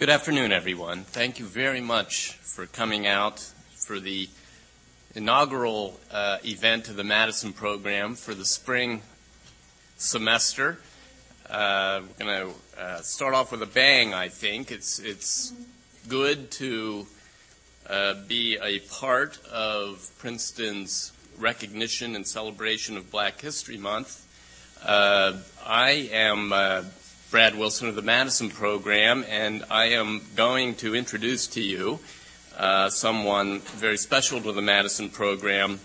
Good afternoon, everyone. Thank you very much for coming out for the inaugural uh, event of the Madison program for the spring semester. Uh, we're going to uh, start off with a bang, I think. It's, it's good to uh, be a part of Princeton's recognition and celebration of Black History Month. Uh, I am uh, Brad Wilson of the Madison program, and I am going to introduce to you uh, someone very special to the Madison program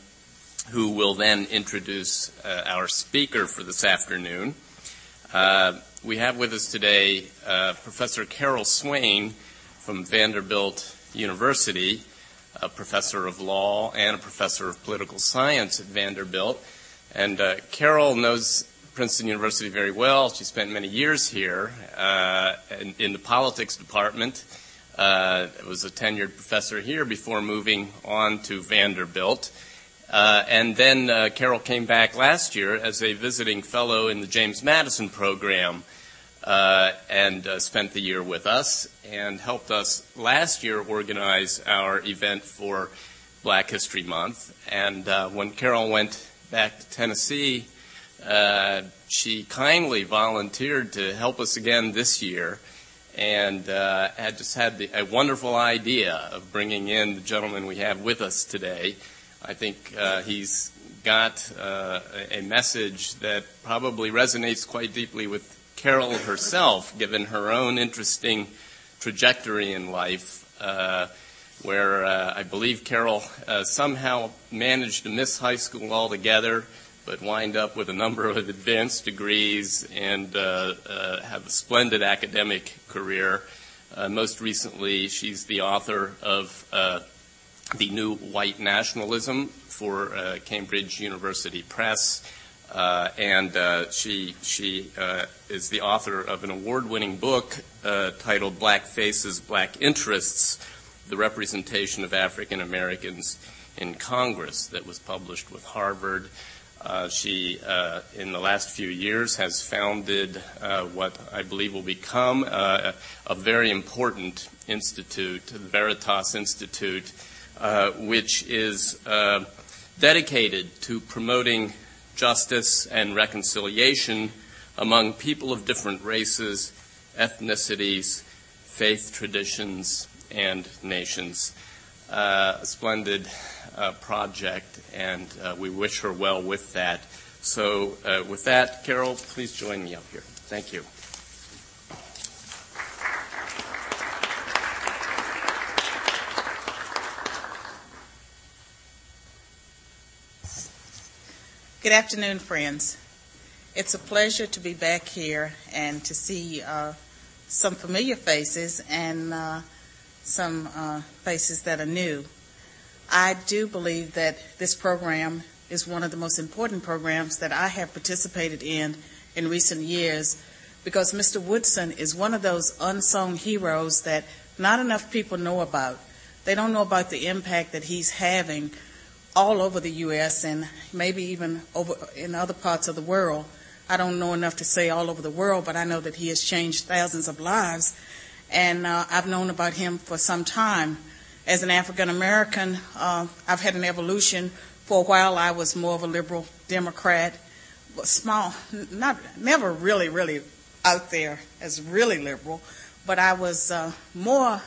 who will then introduce uh, our speaker for this afternoon. Uh, we have with us today uh, Professor Carol Swain from Vanderbilt University, a professor of law and a professor of political science at Vanderbilt. And uh, Carol knows Princeton University very well. She spent many years here uh, in, in, the politics department. Uh, was a tenured professor here before moving on to Vanderbilt. Uh, and then uh, Carol came back last year as a visiting fellow in the James Madison program uh, and uh, spent the year with us and helped us last year organize our event for Black History Month. And when Carol went back to Tennessee, uh, she kindly volunteered to help us again this year and uh, had just had the, a wonderful idea of bringing in the gentleman we have with us today. I think uh, he's got uh, a message that probably resonates quite deeply with Carol herself, given her own interesting trajectory in life, uh, where uh, I believe Carol somehow managed to miss high school altogether but wind up with a number of advanced degrees and uh, uh, have a splendid academic career. Uh, most recently, she's the author of uh, The New White Nationalism for uh, Cambridge University Press. Uh, and she she is the author of an award-winning book titled "Black Faces, Black Interests: The Representation of African Americans in Congress" that was published with Harvard. Uh, she, uh, in the last few years, has founded uh, what I believe will become a very important institute, the Veritas Institute, which is dedicated to promoting justice and reconciliation among people of different races, ethnicities, faith traditions, and nations. A splendid uh, project, and uh, we wish her well with that. So, uh, with that, Carol, please join me up here. Thank you. Good afternoon, friends. It's a pleasure to be back here and to see uh, some familiar faces and uh, some uh, faces that are new. I do believe that this program is one of the most important programs that I have participated in in recent years because Mr. Woodson is one of those unsung heroes that not enough people know about. They don't know about the impact that he's having all over the U.S. and maybe even over in other parts of the world. I don't know enough to say all over the world, but I know that he has changed thousands of lives. And uh, I've known about him for some time as an African American, uh, I've had an evolution. For a while, I was more of a liberal Democrat, small, not never really, really out there as really liberal, but I was uh, more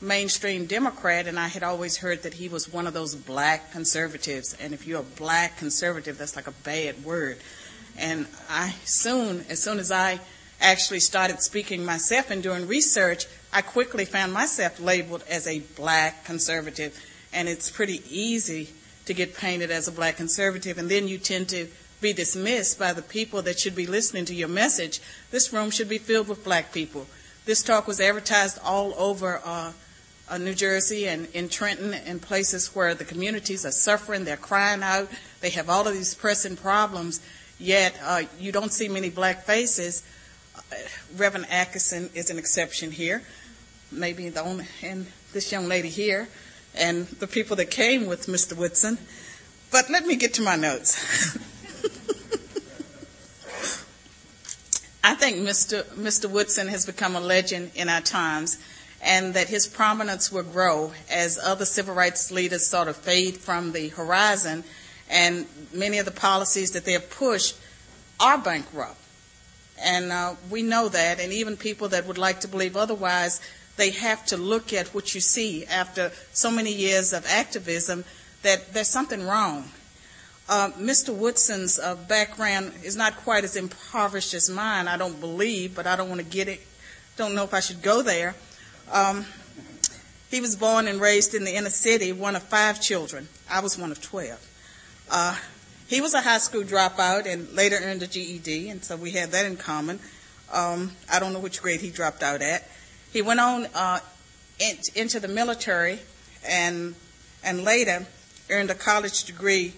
mainstream Democrat, and I had always heard that he was one of those black conservatives. And if you're a black conservative, that's like a bad word. And I soon, as soon as I actually started speaking myself and doing research, I quickly found myself labeled as a black conservative. And it's pretty easy to get painted as a black conservative. And then you tend to be dismissed by the people that should be listening to your message. This room should be filled with black people. This talk was advertised all over uh, uh, New Jersey and in Trenton and places where the communities are suffering, they're crying out, they have all of these pressing problems, yet uh, you don't see many black faces. Reverend Atkinson is an exception here maybe the only, and this young lady here, and the people that came with Mr. Woodson. But let me get to my notes. I think Mr. Mr. Woodson has become a legend in our times, and that his prominence will grow as other civil rights leaders sort of fade from the horizon, and many of the policies that they have pushed are bankrupt. And uh, we know that, and even people that would like to believe otherwise, they have to look at what you see after so many years of activism that there's something wrong. Uh, Mr. Woodson's uh, background is not quite as impoverished as mine, I don't believe, but I don't want to get it. Don't know if I should go there. Um, he was born and raised in the inner city, one of five children. I was one of 12. Uh, he was a high school dropout and later earned a GED, and so we had that in common. Um, I don't know which grade he dropped out at. He went on uh, in, into the military and and later earned a college degree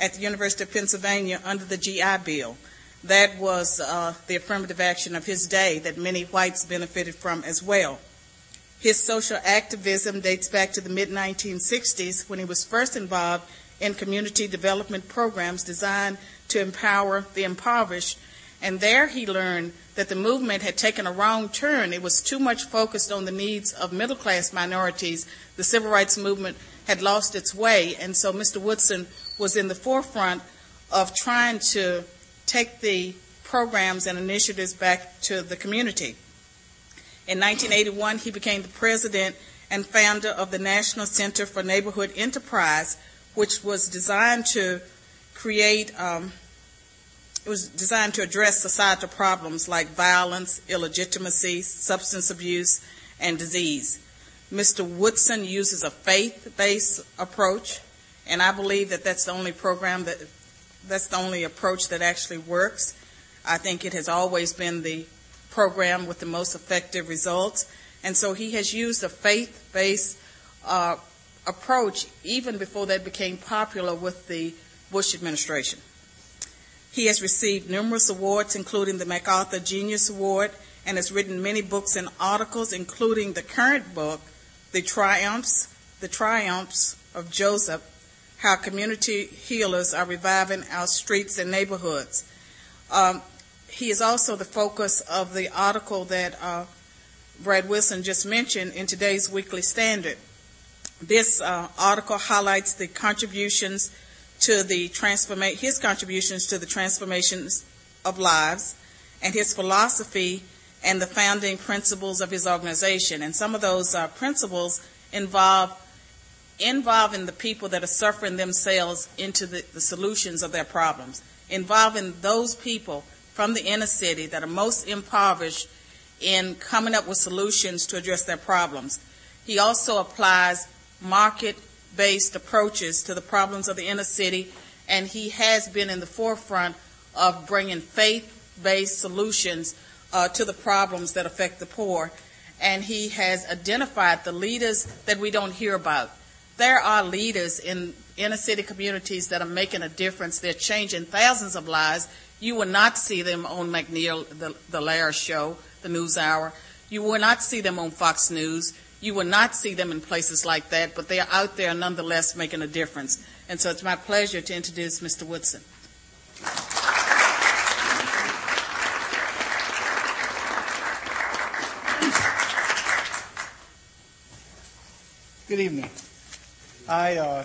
at the University of Pennsylvania under the GI Bill. That was uh, the affirmative action of his day that many whites benefited from as well. His social activism dates back to the mid 1960s when he was first involved in community development programs designed to empower the impoverished. And there he learned that the movement had taken a wrong turn. It was too much focused on the needs of middle class minorities. The civil rights movement had lost its way. And so Mr. Woodson was in the forefront of trying to take the programs and initiatives back to the community. In 1981, he became the president and founder of the National Center for Neighborhood Enterprise, which was designed to create, um, it was designed to address societal problems like violence, illegitimacy, substance abuse, and disease. Mr. Woodson uses a faith-based approach, and I believe that that's the only program that that's the only approach that actually works. I think it has always been the program with the most effective results, and so he has used a faith-based uh, approach even before that became popular with the Bush administration. He has received numerous awards, including the MacArthur Genius Award, and has written many books and articles, including the current book, the triumphs, the triumphs of Joseph, how community healers are reviving our streets and neighborhoods. Um, he is also the focus of the article that uh, Brad Wilson just mentioned in today's Weekly Standard. This uh, article highlights the contributions to the transformation, his contributions to the transformations of lives, and his philosophy and the founding principles of his organization. And some of those uh, principles involve involving the people that are suffering themselves into the, the solutions of their problems, involving those people from the inner city that are most impoverished in coming up with solutions to address their problems. He also applies market based approaches to the problems of the inner city, and he has been in the forefront of bringing faith based solutions uh, to the problems that affect the poor. And he has identified the leaders that we don't hear about. There are leaders in inner city communities that are making a difference. They're changing thousands of lives. You will not see them on MacNeil, the, the Lehrer show, the News Hour. You will not see them on Fox News. You will not see them in places like that, but they are out there nonetheless making a difference. And so it's my pleasure to introduce Mr. Woodson. Good evening. I uh,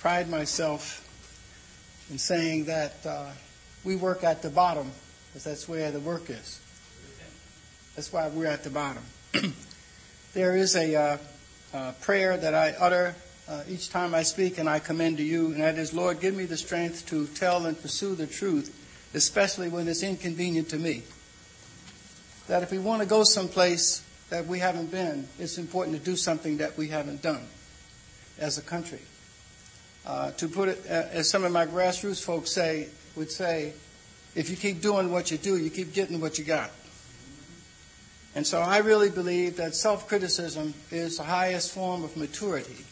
pride myself in saying that uh, we work at the bottom because that's where the work is. That's why we're at the bottom. there is a uh, uh, prayer that I utter uh, each time I speak, and I commend to you, and that is, Lord, give me the strength to tell and pursue the truth, especially when it's inconvenient to me. That if we want to go someplace that we haven't been, it's important to do something that we haven't done as a country. Uh, to put it, uh, as some of my grassroots folks say, would say, if you keep doing what you do, you keep getting what you got. And so I really believe that self criticism is the highest form of maturity.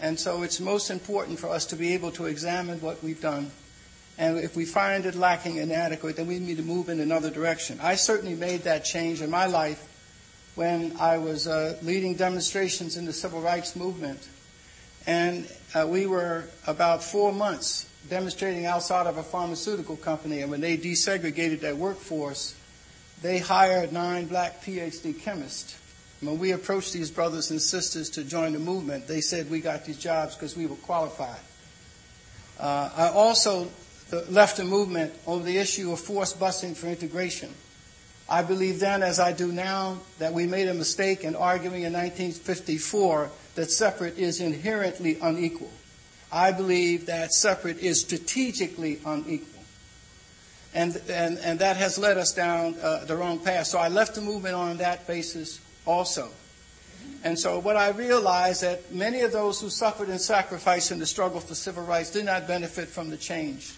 And so it's most important for us to be able to examine what we've done. And if we find it lacking and inadequate, then we need to move in another direction. I certainly made that change in my life when I was uh, leading demonstrations in the civil rights movement. And uh, we were about four months demonstrating outside of a pharmaceutical company, and when they desegregated their workforce, they hired nine black PhD chemists. When we approached these brothers and sisters to join the movement, they said we got these jobs because we were qualified. Uh, I also left the movement over the issue of forced busing for integration. I believe then, as I do now, that we made a mistake in arguing in 1954 that separate is inherently unequal. I believe that separate is strategically unequal. And, and, and that has led us down uh, the wrong path. So I left the movement on that basis also. And so what I realized that many of those who suffered and sacrificed in the struggle for civil rights did not benefit from the change.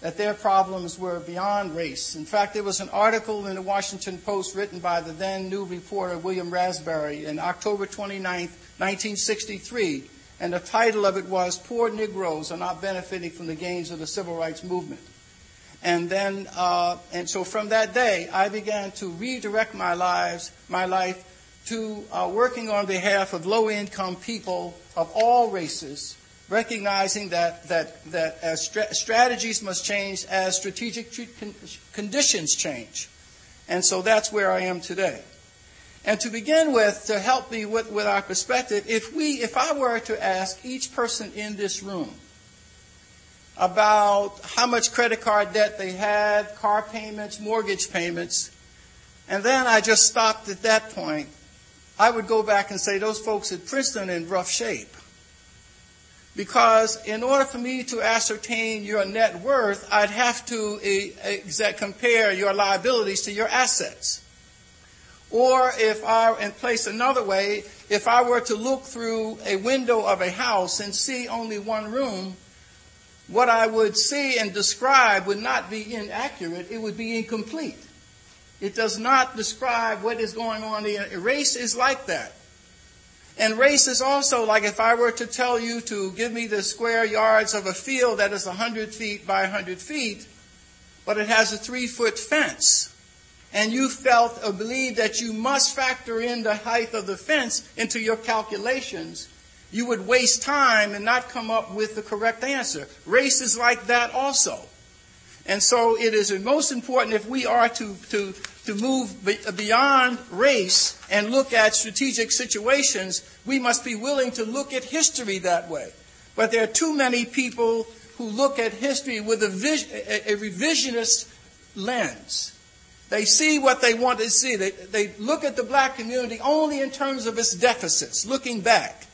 That their problems were beyond race. In fact, there was an article in the Washington Post written by the then new reporter William Raspberry in October 29, 1963, and the title of it was Poor Negroes Are Not Benefiting from the Gains of the Civil Rights Movement. And then, uh, and so from that day, I began to redirect my lives, my life to uh, working on behalf of low-income people of all races, recognizing that that that as stra- strategies must change as strategic con- conditions change, and so that's where I am today. And to begin with, to help me with, with our perspective, if we, if I were to ask each person in this room about how much credit card debt they had, car payments, mortgage payments, and then I just stopped at that point, I would go back and say those folks at Princeton in rough shape. Because in order for me to ascertain your net worth, I'd have to compare your liabilities to your assets. Or if I, and place another way, if I were to look through a window of a house and see only one room, what I would see and describe would not be inaccurate, it would be incomplete. It does not describe what is going on. Race is like that. And race is also like if I were to tell you to give me the square yards of a field that is 100 feet by 100 feet, but it has a three foot fence and you felt or believed that you must factor in the height of the fence into your calculations, you would waste time and not come up with the correct answer. Race is like that also. And so it is most important if we are to, to, to move beyond race and look at strategic situations, we must be willing to look at history that way. But there are too many people who look at history with a, a revisionist lens. They see what they want to see. They, they look at the black community only in terms of its deficits, looking back.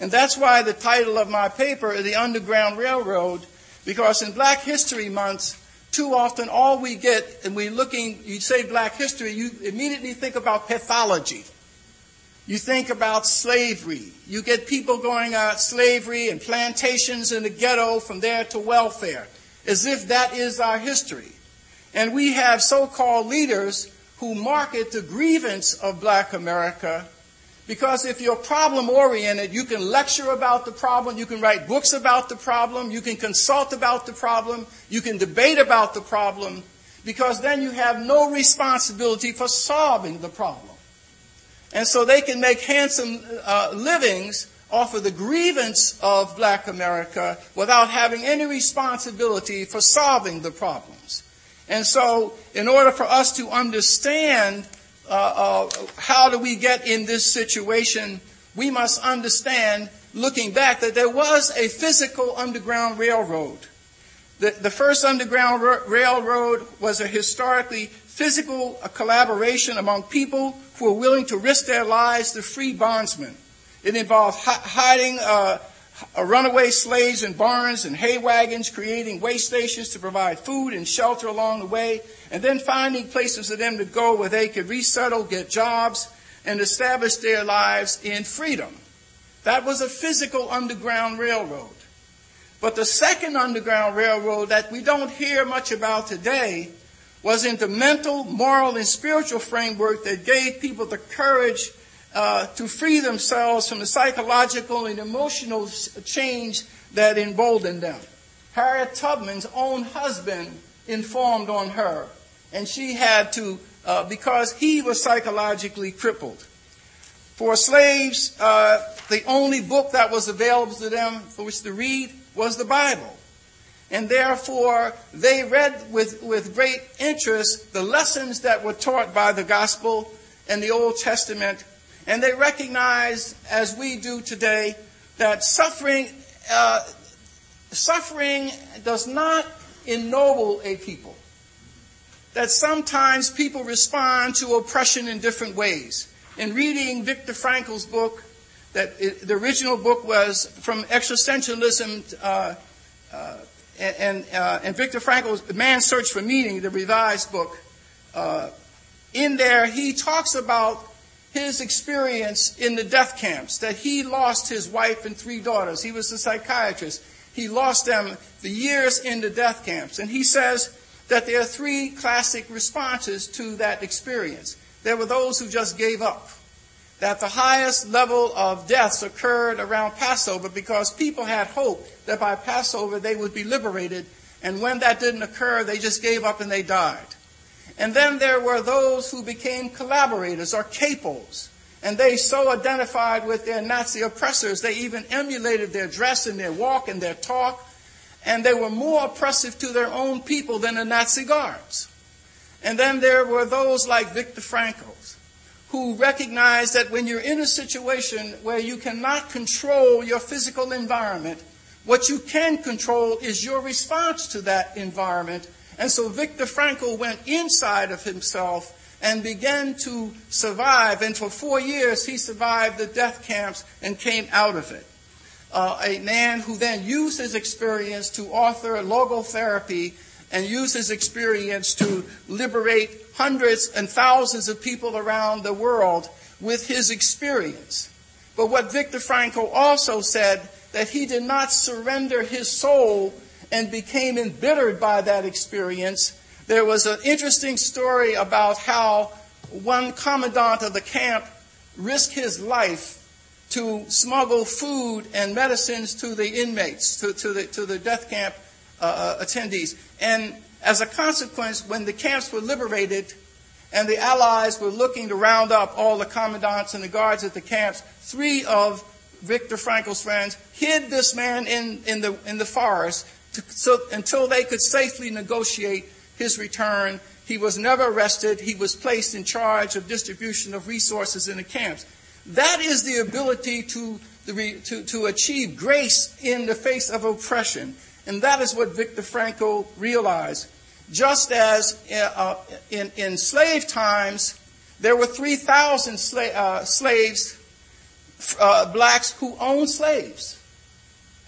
And that's why the title of my paper is The Underground Railroad, because in Black History Month, too often all we get, and we're looking, you say black history, you immediately think about pathology. You think about slavery. You get people going out slavery and plantations in the ghetto from there to welfare, as if that is our history. And we have so-called leaders who market the grievance of black America because if you're problem oriented, you can lecture about the problem, you can write books about the problem, you can consult about the problem, you can debate about the problem, because then you have no responsibility for solving the problem. And so they can make handsome uh, livings off of the grievance of black America without having any responsibility for solving the problems. And so, in order for us to understand uh, uh, how do we get in this situation, we must understand, looking back, that there was a physical underground railroad. The, the first underground r- railroad was a historically physical collaboration among people who were willing to risk their lives to free bondsmen. It involved hi- hiding uh, Uh, runaway slaves in barns and hay wagons, creating way stations to provide food and shelter along the way, and then finding places for them to go where they could resettle, get jobs, and establish their lives in freedom. That was a physical underground railroad. But the second underground railroad that we don't hear much about today was in the mental, moral, and spiritual framework that gave people the courage uh, to free themselves from the psychological and emotional change that emboldened them. Harriet Tubman's own husband informed on her, and she had to, uh, because he was psychologically crippled. For slaves, uh, the only book that was available to them for which to read was the Bible. And therefore, they read with, with great interest the lessons that were taught by the gospel and the Old Testament. And they recognized, as we do today, that suffering, uh, suffering does not ennoble a people. That sometimes people respond to oppression in different ways. In reading Viktor Frankl's book, that it, the original book was from existentialism, uh, uh, and, uh, and Viktor Frankl's Man's Search for Meaning, the revised book. Uh, in there, he talks about his experience in the death camps, that he lost his wife and three daughters. He was a psychiatrist. He lost them the years in the death camps. And he says that there are three classic responses to that experience. There were those who just gave up. That the highest level of deaths occurred around Passover because people had hope that by Passover they would be liberated. And when that didn't occur, they just gave up and they died. And then there were those who became collaborators or capos. And they so identified with their Nazi oppressors, they even emulated their dress and their walk and their talk. And they were more oppressive to their own people than the Nazi guards. And then there were those like Viktor Frankl, who recognized that when you're in a situation where you cannot control your physical environment, what you can control is your response to that environment and so Viktor Frankl went inside of himself and began to survive. And for four years, he survived the death camps and came out of it. Uh, a man who then used his experience to author logotherapy and used his experience to liberate hundreds and thousands of people around the world with his experience. But what Viktor Frankl also said that he did not surrender his soul and became embittered by that experience. There was an interesting story about how one commandant of the camp risked his life to smuggle food and medicines to the inmates, to, to, the, to the death camp uh, uh attendees. And as a consequence, when the camps were liberated and the Allies were looking to round up all the commandants and the guards at the camps, three of Viktor Frankl's friends hid this man in, in, the, in the forest so, until they could safely negotiate his return. He was never arrested. He was placed in charge of distribution of resources in the camps. That is the ability to, to, to achieve grace in the face of oppression. And that is what Viktor Frankl realized. Just as uh, in, in slave times, there were 3,000 sla- uh, slaves, uh, blacks, who owned slaves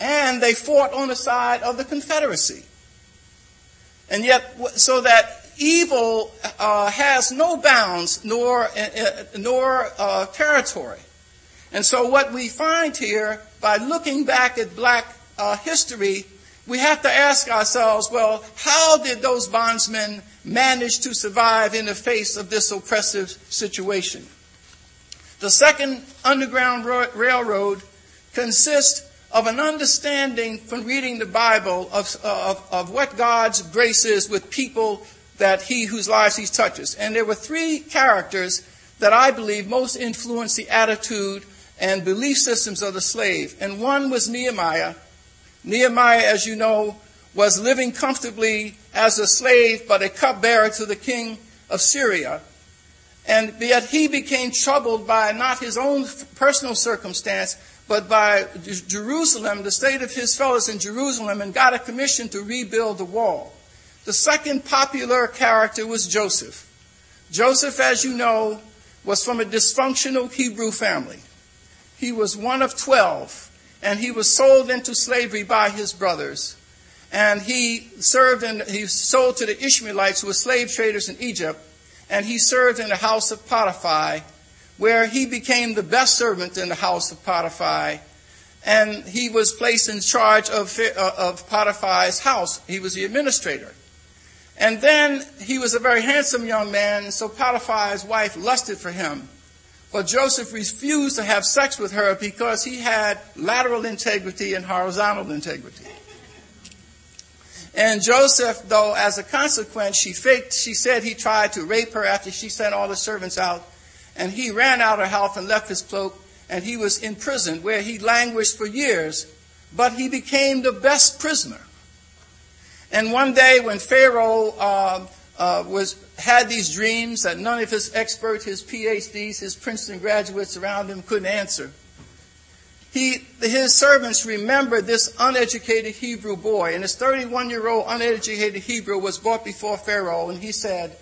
and they fought on the side of the Confederacy. And yet, so that evil uh, has no bounds nor, uh, uh, nor uh, territory. And so, what we find here, by looking back at black uh, history, we have to ask ourselves well, how did those bondsmen manage to survive in the face of this oppressive situation? The second Underground Railroad consists of an understanding from reading the Bible of, of, of what God's grace is with people that he whose lives he touches. And there were three characters that I believe most influenced the attitude and belief systems of the slave. And one was Nehemiah. Nehemiah, as you know, was living comfortably as a slave, but a cupbearer to the king of Syria. And yet he became troubled by not his own personal circumstance, but by Jerusalem, the state of his fellows in Jerusalem, and got a commission to rebuild the wall. The second popular character was Joseph. Joseph, as you know, was from a dysfunctional Hebrew family. He was one of 12, and he was sold into slavery by his brothers. And he served and he sold to the Ishmaelites who were slave traders in Egypt, and he served in the house of Potiphar, where he became the best servant in the house of Potiphar. And he was placed in charge of, uh, of Potiphar's house. He was the administrator. And then he was a very handsome young man, so Potiphar's wife lusted for him. But Joseph refused to have sex with her because he had lateral integrity and horizontal integrity. And Joseph, though, as a consequence, she faked, she said he tried to rape her after she sent all the servants out and he ran out of house and left his cloak, and he was in prison where he languished for years, but he became the best prisoner. And one day when Pharaoh uh, uh, was had these dreams that none of his experts, his PhDs, his Princeton graduates around him couldn't answer, he, his servants remembered this uneducated Hebrew boy, and this 31 year old uneducated Hebrew was brought before Pharaoh, and he said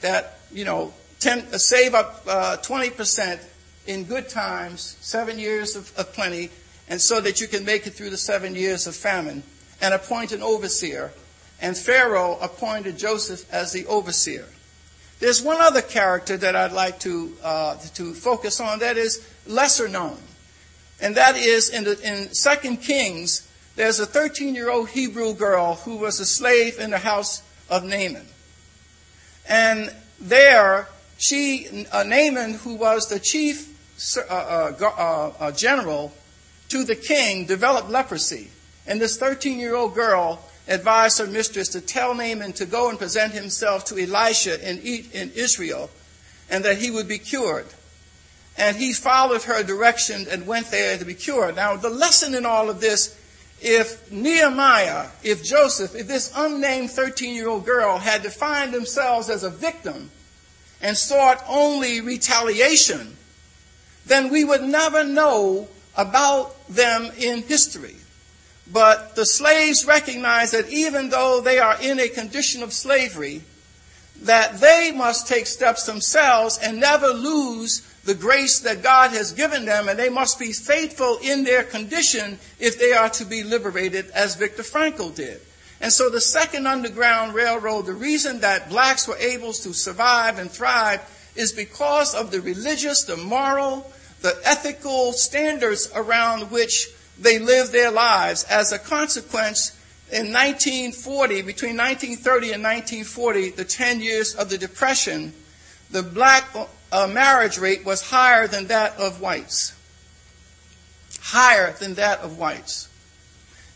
that, you know, 10, uh, save up uh, 20% in good times, seven years of, of plenty, and so that you can make it through the seven years of famine, and appoint an overseer. And Pharaoh appointed Joseph as the overseer. There's one other character that I'd like to, uh, to focus on that is lesser known. And that is in, the, in 2 Kings, there's a 13 year old Hebrew girl who was a slave in the house of Naaman. And there, she, uh, Naaman, who was the chief uh, uh, uh, general to the king, developed leprosy. And this 13 year old girl advised her mistress to tell Naaman to go and present himself to Elisha in, in Israel and that he would be cured and he followed her direction and went there to be cured. Now, the lesson in all of this, if Nehemiah, if Joseph, if this unnamed 13 year old girl had defined themselves as a victim and sought only retaliation, then we would never know about them in history. But the slaves recognize that even though they are in a condition of slavery, that they must take steps themselves and never lose the grace that God has given them, and they must be faithful in their condition if they are to be liberated, as Viktor Frankl did. And so the second Underground Railroad, the reason that blacks were able to survive and thrive is because of the religious, the moral, the ethical standards around which they lived their lives. As a consequence, in 1940, between 1930 and 1940, the 10 years of the Depression, the black uh, marriage rate was higher than that of whites. Higher than that of whites.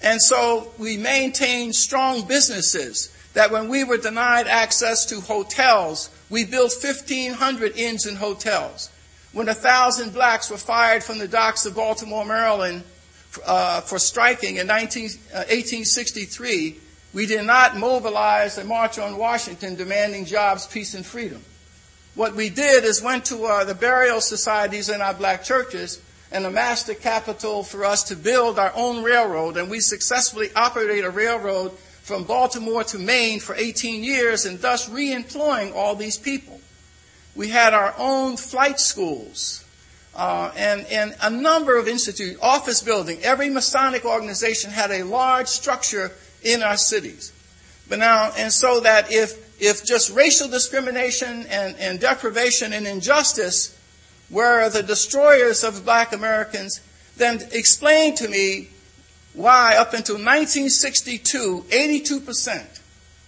And so we maintained strong businesses that when we were denied access to hotels, we built 1,500 inns and hotels. When a thousand blacks were fired from the docks of Baltimore, Maryland, uh, for striking in 19, uh, 1863, we did not mobilize a march on Washington demanding jobs, peace, and freedom. What we did is went to uh, the burial societies in our black churches and amassed the capital for us to build our own railroad. And we successfully operated a railroad from Baltimore to Maine for 18 years and thus re-employing all these people. We had our own flight schools uh, and, and a number of institutes, office building. Every Masonic organization had a large structure in our cities. But now, and so that if if just racial discrimination and, and deprivation and injustice were the destroyers of black Americans, then explain to me why up until 1962, 82%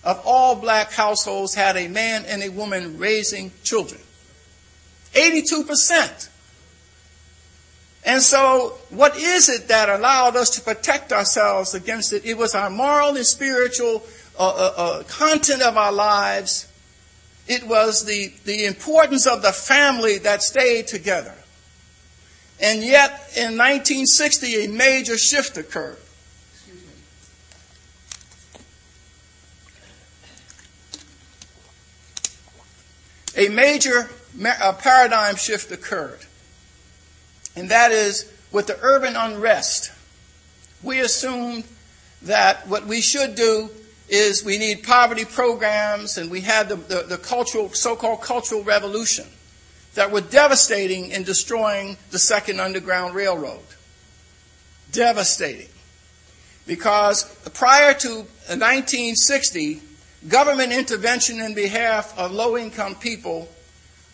of all black households had a man and a woman raising children. 82%. And so, what is it that allowed us to protect ourselves against it? It was our moral and spiritual uh, uh, uh, content of our lives. It was the, the importance of the family that stayed together. And yet, in 1960, a major shift occurred. A major a uh, paradigm shift occurred. And that is with the urban unrest. We assumed that what we should do is we need poverty programs, and we had the, the, the cultural, so-called cultural revolution that were devastating in destroying the Second Underground Railroad. Devastating. Because prior to 1960, government intervention in behalf of low-income people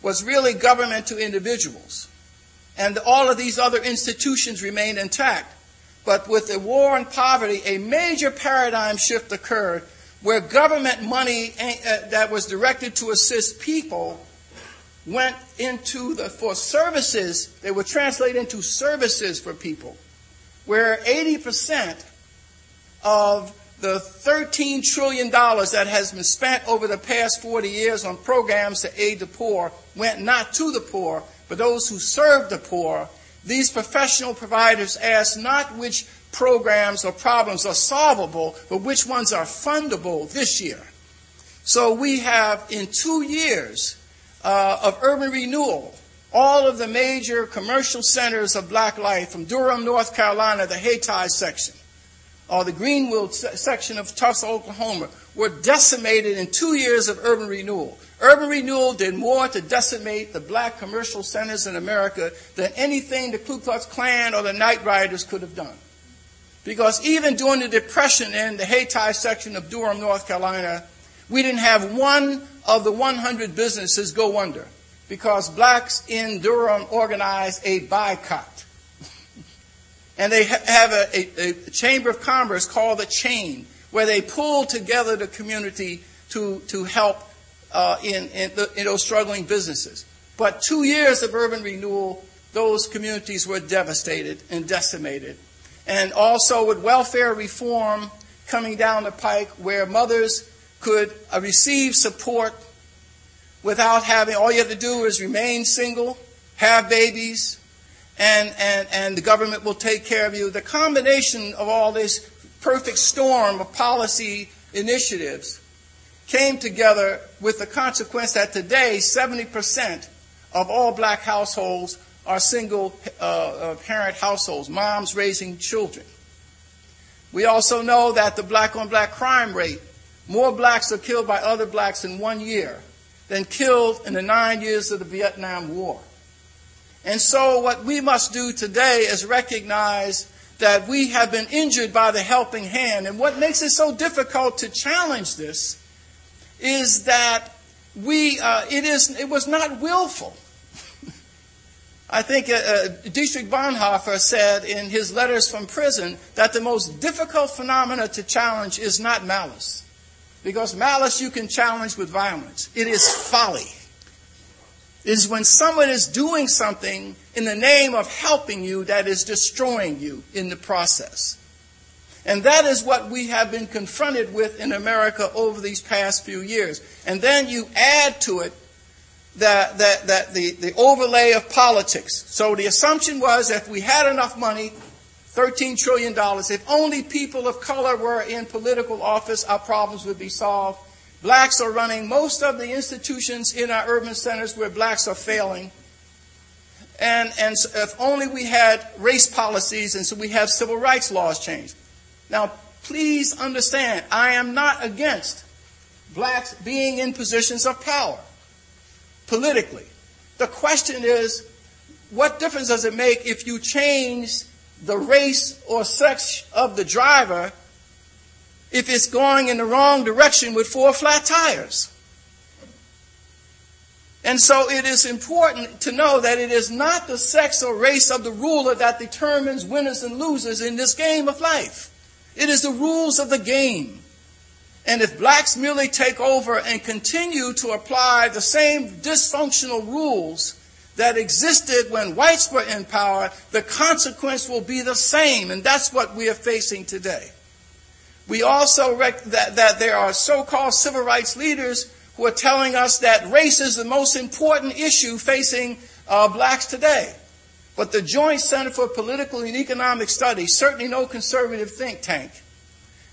was really government to individuals. And all of these other institutions remained intact. But with the war on poverty, a major paradigm shift occurred where government money eh, eh, that was directed to assist people went into the, for services, they were translated into services for people, where 80% of the $13 trillion that has been spent over the past 40 years on programs to aid the poor went not to the poor, but those who serve the poor these professional providers ask not which programs or problems are solvable, but which ones are fundable this year. So we have in two years uh, of urban renewal, all of the major commercial centers of black life from Durham, North Carolina, the Hayti section, or the Greenwood section of Tulsa, Oklahoma, were decimated in two years of urban renewal. Urban renewal did more to decimate the black commercial centers in America than anything the Ku Klux Klan or the Night Riders could have done. Because even during the Depression in the Hayti section of Durham, North Carolina, we didn't have one of the 100 businesses go under because blacks in Durham organized a boycott. And they have a, a, a, chamber of commerce called the Chain, where they pull together the community to, to help uh, in, in, the, in those struggling businesses. But two years of urban renewal, those communities were devastated and decimated. And also with welfare reform coming down the pike, where mothers could uh, receive support without having, all you have to do is remain single, have babies, and, and, and the government will take care of you. The combination of all this perfect storm of policy initiatives came together with the consequence that today 70% of all black households are single uh, uh, parent households, moms raising children. We also know that the black on black crime rate, more blacks are killed by other blacks in one year than killed in the nine years of the Vietnam War. And so what we must do today is recognize that we have been injured by the helping hand. And what makes it so difficult to challenge this is that we, uh, it is, it was not willful. I think uh, uh, Dietrich Bonhoeffer said in his letters from prison that the most difficult phenomena to challenge is not malice. Because malice you can challenge with violence. It is folly. Is when someone is doing something in the name of helping you that is destroying you in the process. And that is what we have been confronted with in America over these past few years. And then you add to it that, that, that the, the overlay of politics. So the assumption was if we had enough money, $13 trillion, if only people of color were in political office, our problems would be solved. Blacks are running most of the institutions in our urban centers where blacks are failing. And, and if only we had race policies and so we have civil rights laws changed. Now, please understand, I am not against blacks being in positions of power politically. The question is, what difference does it make if you change the race or sex of the driver if it's going in the wrong direction with four flat tires? And so it is important to know that it is not the sex or race of the ruler that determines winners and losers in this game of life. It is the rules of the game. And if blacks merely take over and continue to apply the same dysfunctional rules that existed when whites were in power, the consequence will be the same. And that's what we are facing today. We also rec- that, that there are so-called civil rights leaders who are telling us that race is the most important issue facing uh, blacks today. But the Joint Center for Political and Economic Studies, certainly no conservative think tank,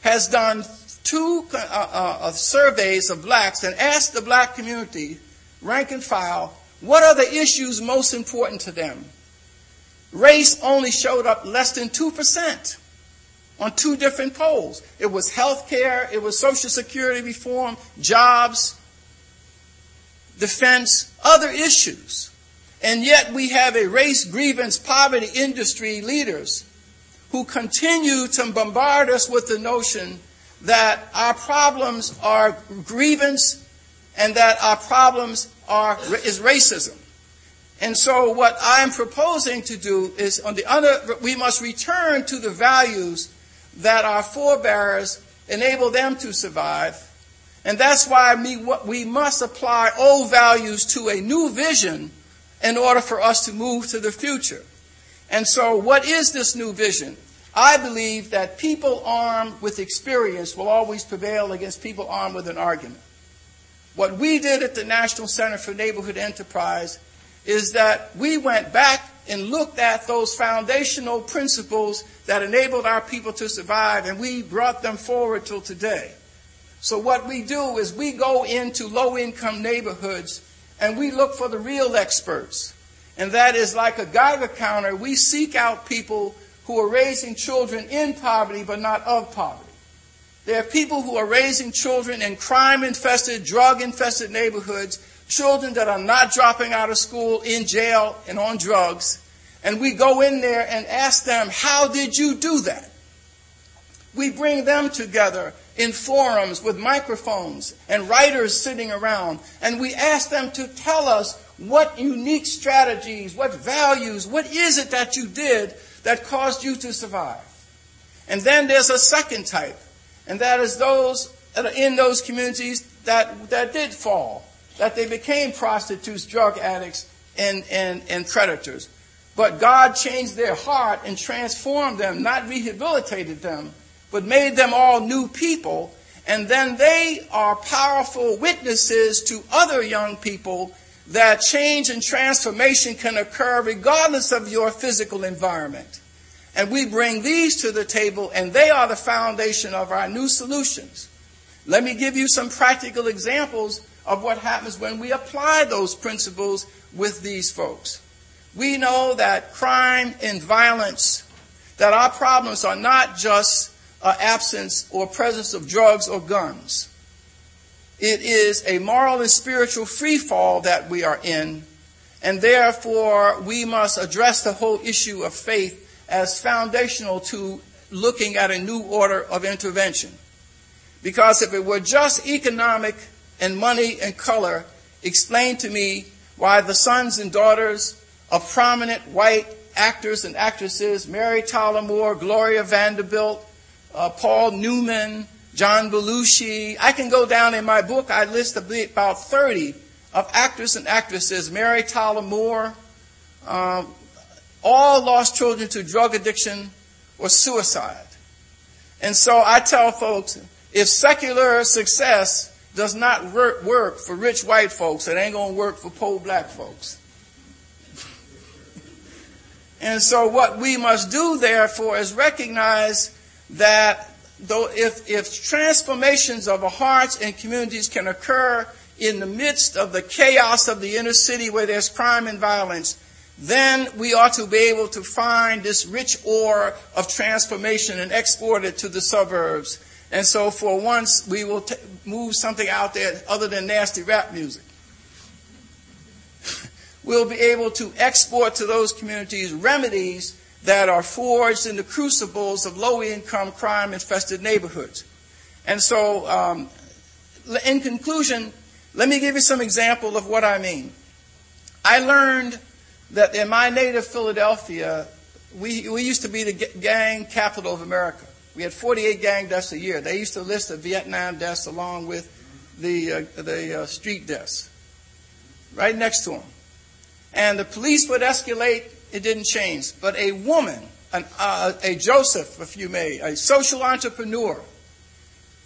has done two uh, uh, uh, surveys of blacks and asked the black community, rank and file, what are the issues most important to them? Race only showed up less than 2% on two different polls. It was health care, it was social security reform, jobs, defense, other issues. And yet we have a race grievance poverty industry leaders who continue to bombard us with the notion that our problems are grievance and that our problems are is racism. And so what I'm proposing to do is on the other we must return to the values that our forebears enable them to survive. And that's why we, must apply old values to a new vision in order for us to move to the future. And so what is this new vision? I believe that people armed with experience will always prevail against people armed with an argument. What we did at the National Center for Neighborhood Enterprise is that we went back and looked at those foundational principles that enabled our people to survive, and we brought them forward till today. So what we do is we go into low income neighborhoods and we look for the real experts. And that is like a Geiger counter. We seek out people who are raising children in poverty but not of poverty. There are people who are raising children in crime infested, drug infested neighborhoods, children that are not dropping out of school, in jail, and on drugs. And we go in there and ask them, How did you do that? We bring them together in forums with microphones and writers sitting around, and we ask them to tell us what unique strategies, what values, what is it that you did that caused you to survive? And then there's a second type, and that is those that are in those communities that, that did fall, that they became prostitutes, drug addicts, and, and, and predators. But God changed their heart and transformed them, not rehabilitated them, but made them all new people. And then they are powerful witnesses to other young people that change and transformation can occur regardless of your physical environment. And we bring these to the table, and they are the foundation of our new solutions. Let me give you some practical examples of what happens when we apply those principles with these folks. We know that crime and violence, that our problems are not just uh, absence or presence of drugs or guns. It is a moral and spiritual free fall that we are in, and therefore we must address the whole issue of faith as foundational to looking at a new order of intervention. Because if it were just economic and money and color, explain to me why the sons and daughters of prominent white actors and actresses, Mary Tyler Moore, Gloria Vanderbilt, uh, Paul Newman, John Belushi. I can go down in my book, I list about 30 of actors and actresses, Mary Tyler Moore, um, all lost children to drug addiction or suicide. And so I tell folks, if secular success does not work, work for rich white folks, it ain't going to work for poor black folks. And so what we must do, therefore, is recognize that though if, if transformations of our hearts and communities can occur in the midst of the chaos of the inner city where there's crime and violence, then we ought to be able to find this rich ore of transformation and export it to the suburbs. And so for once, we will t- move something out there other than nasty rap music. We'll be able to export to those communities remedies that are forged in the crucibles of low income, crime infested neighborhoods. And so, um, in conclusion, let me give you some example of what I mean. I learned that in my native Philadelphia, we, we used to be the gang capital of America. We had 48 gang deaths a year. They used to list the Vietnam deaths along with the, uh, the uh, street deaths right next to them. And the police would escalate it didn't change. But a woman, an, uh, a Joseph, if you may, a social entrepreneur,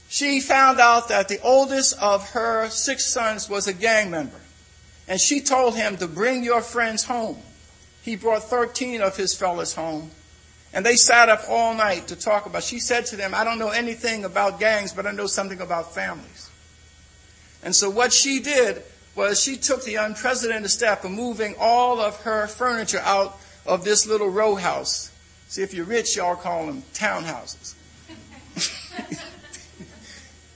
she found out that the oldest of her six sons was a gang member. And she told him to bring your friends home. He brought 13 of his fellows home. And they sat up all night to talk about. She said to them, I don't know anything about gangs, but I know something about families. And so what she did was she took the unprecedented step of moving all of her furniture out of this little row house. See, if you're rich, y'all call them townhouses.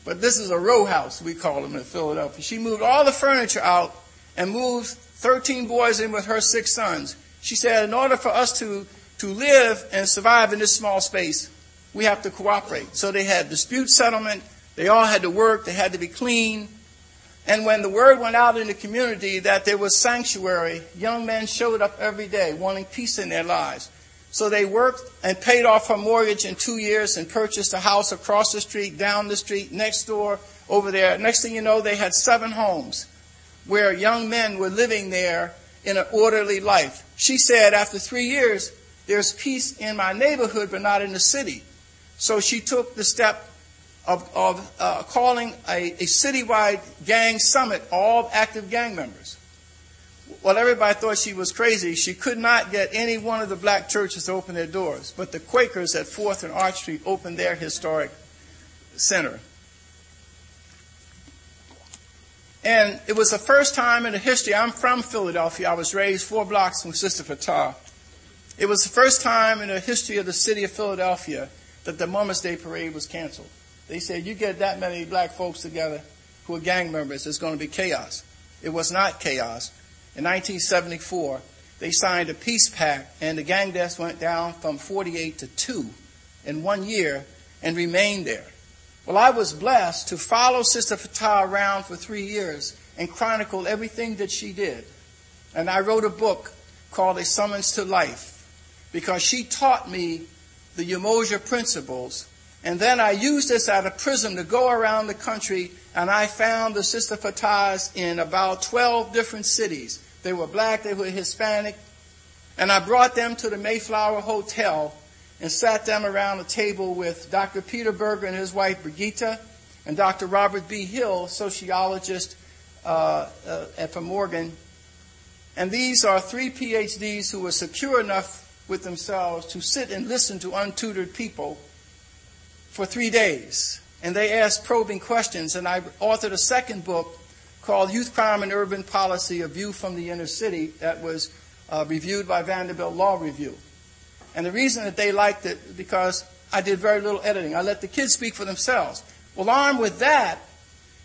but this is a row house, we call them in Philadelphia. She moved all the furniture out and moved 13 boys in with her six sons. She said, in order for us to, to live and survive in this small space, we have to cooperate. So they had dispute settlement. They all had to work. They had to be clean. And when the word went out in the community that there was sanctuary, young men showed up every day wanting peace in their lives. So they worked and paid off her mortgage in two years and purchased a house across the street, down the street, next door, over there. Next thing you know, they had seven homes where young men were living there in an orderly life. She said, after three years, there's peace in my neighborhood, but not in the city. So she took the step of, of uh, calling a, a citywide gang summit, all active gang members. Well, everybody thought she was crazy. She could not get any one of the black churches to open their doors. But the Quakers at 4th and Arch Street opened their historic center. And it was the first time in the history, I'm from Philadelphia. I was raised four blocks from Sister Fattah. It was the first time in the history of the city of Philadelphia that the Mother's Day parade was canceled. They said, you get that many black folks together who are gang members, it's going to be chaos. It was not chaos. In 1974, they signed a peace pact, and the gang deaths went down from 48 to 2 in one year and remained there. Well, I was blessed to follow Sister Fattah around for three years and chronicle everything that she did. And I wrote a book called A Summons to Life because she taught me the Umoja principles. And then I used this as a prism to go around the country and I found the Sister Fattahs in about 12 different cities. They were black, they were Hispanic. And I brought them to the Mayflower Hotel and sat them around a table with Dr. Peter Berger and his wife Brigitte and Dr. Robert B. Hill, sociologist uh, uh, from Morgan. And these are three PhDs who were secure enough with themselves to sit and listen to untutored people for three days. And they asked probing questions. And I authored a second book called Youth Crime and Urban Policy, A View from the Inner City, that was uh, reviewed by Vanderbilt Law Review. And the reason that they liked it, because I did very little editing. I let the kids speak for themselves. Well, armed with that,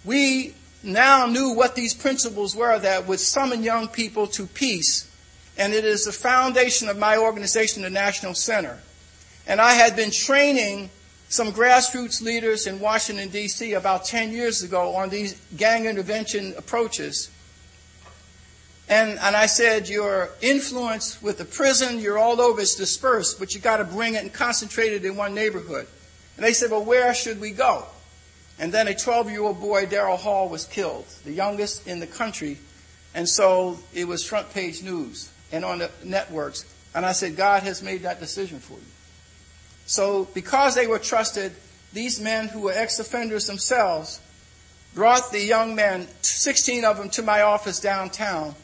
we now knew what these principles were that would summon young people to peace. And it is the foundation of my organization, the National Center. And I had been training some grassroots leaders in Washington, D.C. about 10 years ago on these gang intervention approaches. And, and I said, your influence with the prison, you're all over, it's dispersed, but you got to bring it and concentrate it in one neighborhood. And they said, well, where should we go? And then a 12 year old boy, Darryl Hall, was killed, the youngest in the country. And so it was front page news and on the networks. And I said, God has made that decision for you. So, because they were trusted, these men who were ex offenders themselves brought the young men, 16 of them, to my office downtown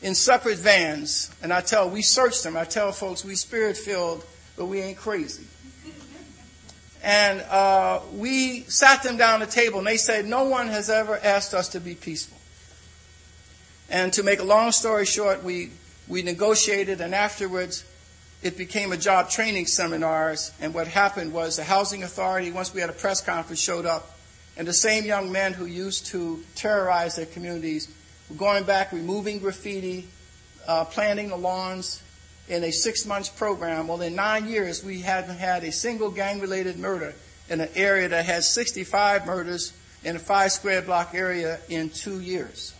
in separate vans. And I tell, we searched them. I tell folks, we spirit filled, but we ain't crazy. And uh, we sat them down at the table, and they said, No one has ever asked us to be peaceful. And to make a long story short, we, we negotiated, and afterwards, it became a job training seminars. And what happened was the housing authority, once we had a press conference, showed up. And the same young men who used to terrorize their communities were going back, removing graffiti, uh, planting the lawns in a six month program. Well, in nine years, we haven't had a single gang related murder in an area that has 65 murders in a five square block area in two years.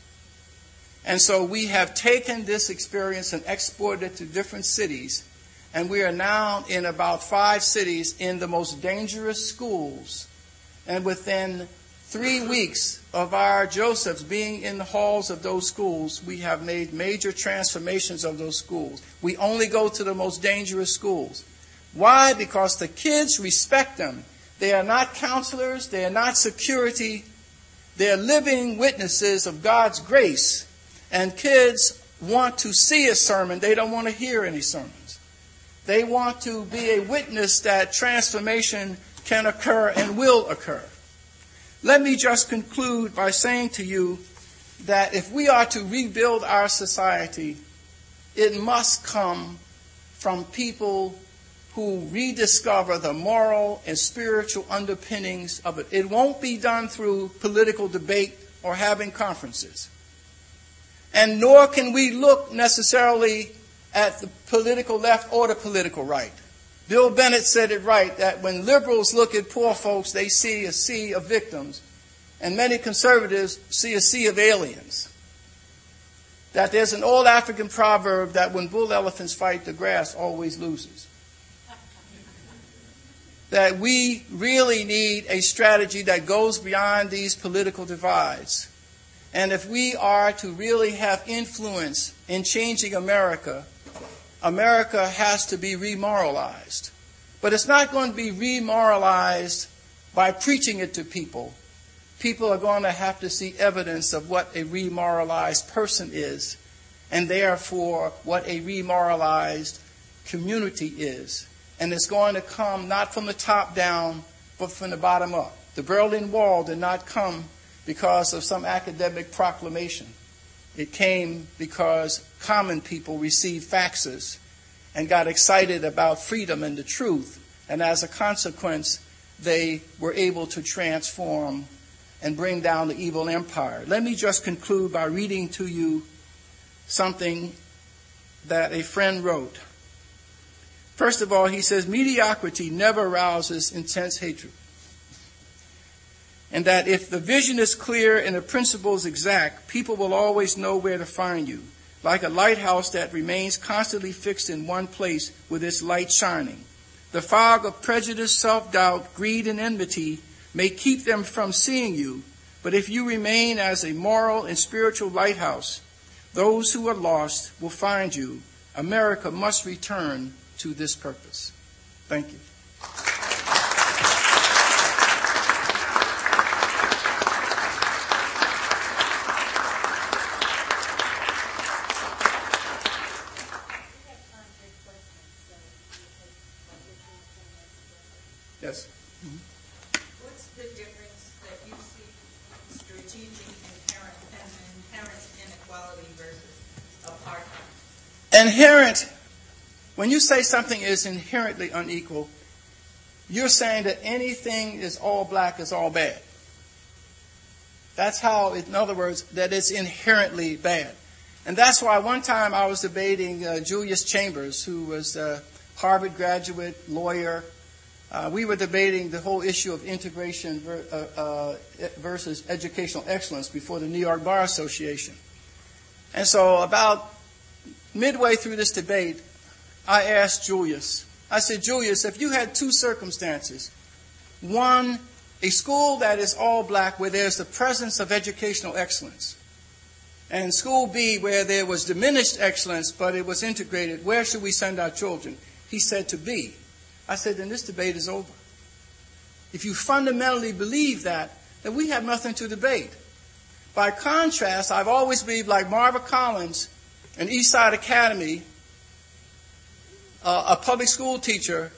And so we have taken this experience and exported it to different cities and we are now in about five cities in the most dangerous schools. And within three weeks of our Josephs being in the halls of those schools, we have made major transformations of those schools. We only go to the most dangerous schools. Why? Because the kids respect them. They are not counselors, they are not security, they are living witnesses of God's grace. And kids want to see a sermon, they don't want to hear any sermon. They want to be a witness that transformation can occur and will occur. Let me just conclude by saying to you that if we are to rebuild our society, it must come from people who rediscover the moral and spiritual underpinnings of it. It won't be done through political debate or having conferences. And nor can we look necessarily at the political left or the political right. Bill Bennett said it right that when liberals look at poor folks, they see a sea of victims, and many conservatives see a sea of aliens. That there's an old African proverb that when bull elephants fight, the grass always loses. That we really need a strategy that goes beyond these political divides. And if we are to really have influence in changing America, America has to be remoralized. But it's not going to be remoralized by preaching it to people. People are going to have to see evidence of what a remoralized person is. and therefore what a remoralized community is. And it's going to come not from the top down, but from the bottom up. The Berlin Wall did not come because of some academic proclamation. It came because common people received faxes and got excited about freedom and the truth. And as a consequence, they were able to transform and bring down the evil empire. Let me just conclude by reading to you something that a friend wrote. First of all, he says, mediocrity never arouses intense hatred. And that if the vision is clear and the principles exact, people will always know where to find you, like a lighthouse that remains constantly fixed in one place with its light shining. The fog of prejudice, self-doubt, greed, and enmity may keep them from seeing you, but if you remain as a moral and spiritual lighthouse, those who are lost will find you. America must return to this purpose. Thank you. Yes. What's the difference that you see strategic inherent and inherent inequality versus apartheid? Inherent, when you say something is inherently unequal, you're saying that anything is all black is all bad. That's how, in other words, that it's inherently bad. And that's why one time I was debating uh, Julius Chambers, who was a Harvard graduate, lawyer, uh, we were debating the whole issue of integration ver- uh, uh, versus educational excellence before the New York Bar Association. And so, about midway through this debate, I asked Julius, I said, Julius, if you had two circumstances, one, a school that is all black where there's the presence of educational excellence, and school B where there was diminished excellence but it was integrated, where should we send our children? He said to B. I said, then this debate is over. If you fundamentally believe that, then we have nothing to debate. By contrast, I've always believed, like Marva Collins, an Eastside Academy, uh, a public school teacher,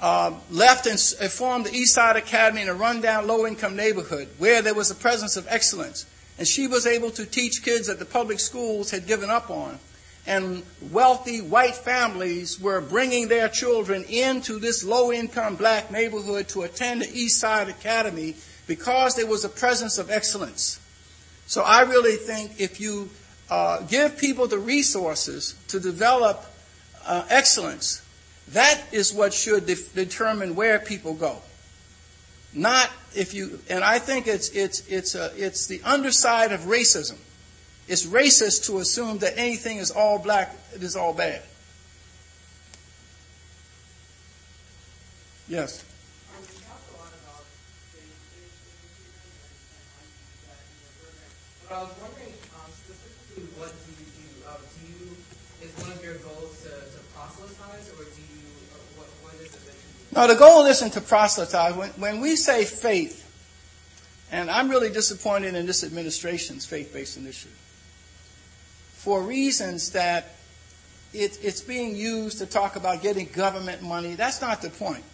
uh, left and formed the Eastside Academy in a rundown low-income neighborhood where there was a presence of excellence. And she was able to teach kids that the public schools had given up on and wealthy white families were bringing their children into this low income black neighborhood to attend the East Side Academy because there was a presence of excellence. So I really think if you uh, give people the resources to develop uh, excellence, that is what should de- determine where people go. Not if you, and I think it's, it's, it's, a, it's the underside of racism it's racist to assume that anything is all black, it is all bad. Yes. But I was wondering um, specifically, what do you do? Um, do you is one of your goals to, to proselytize, or do you? Or what, what is it that you do? No, the goal isn't to proselytize. When, when we say faith, and I'm really disappointed in this administration's faith-based initiative for reasons that it, it's being used to talk about getting government money. That's not the point.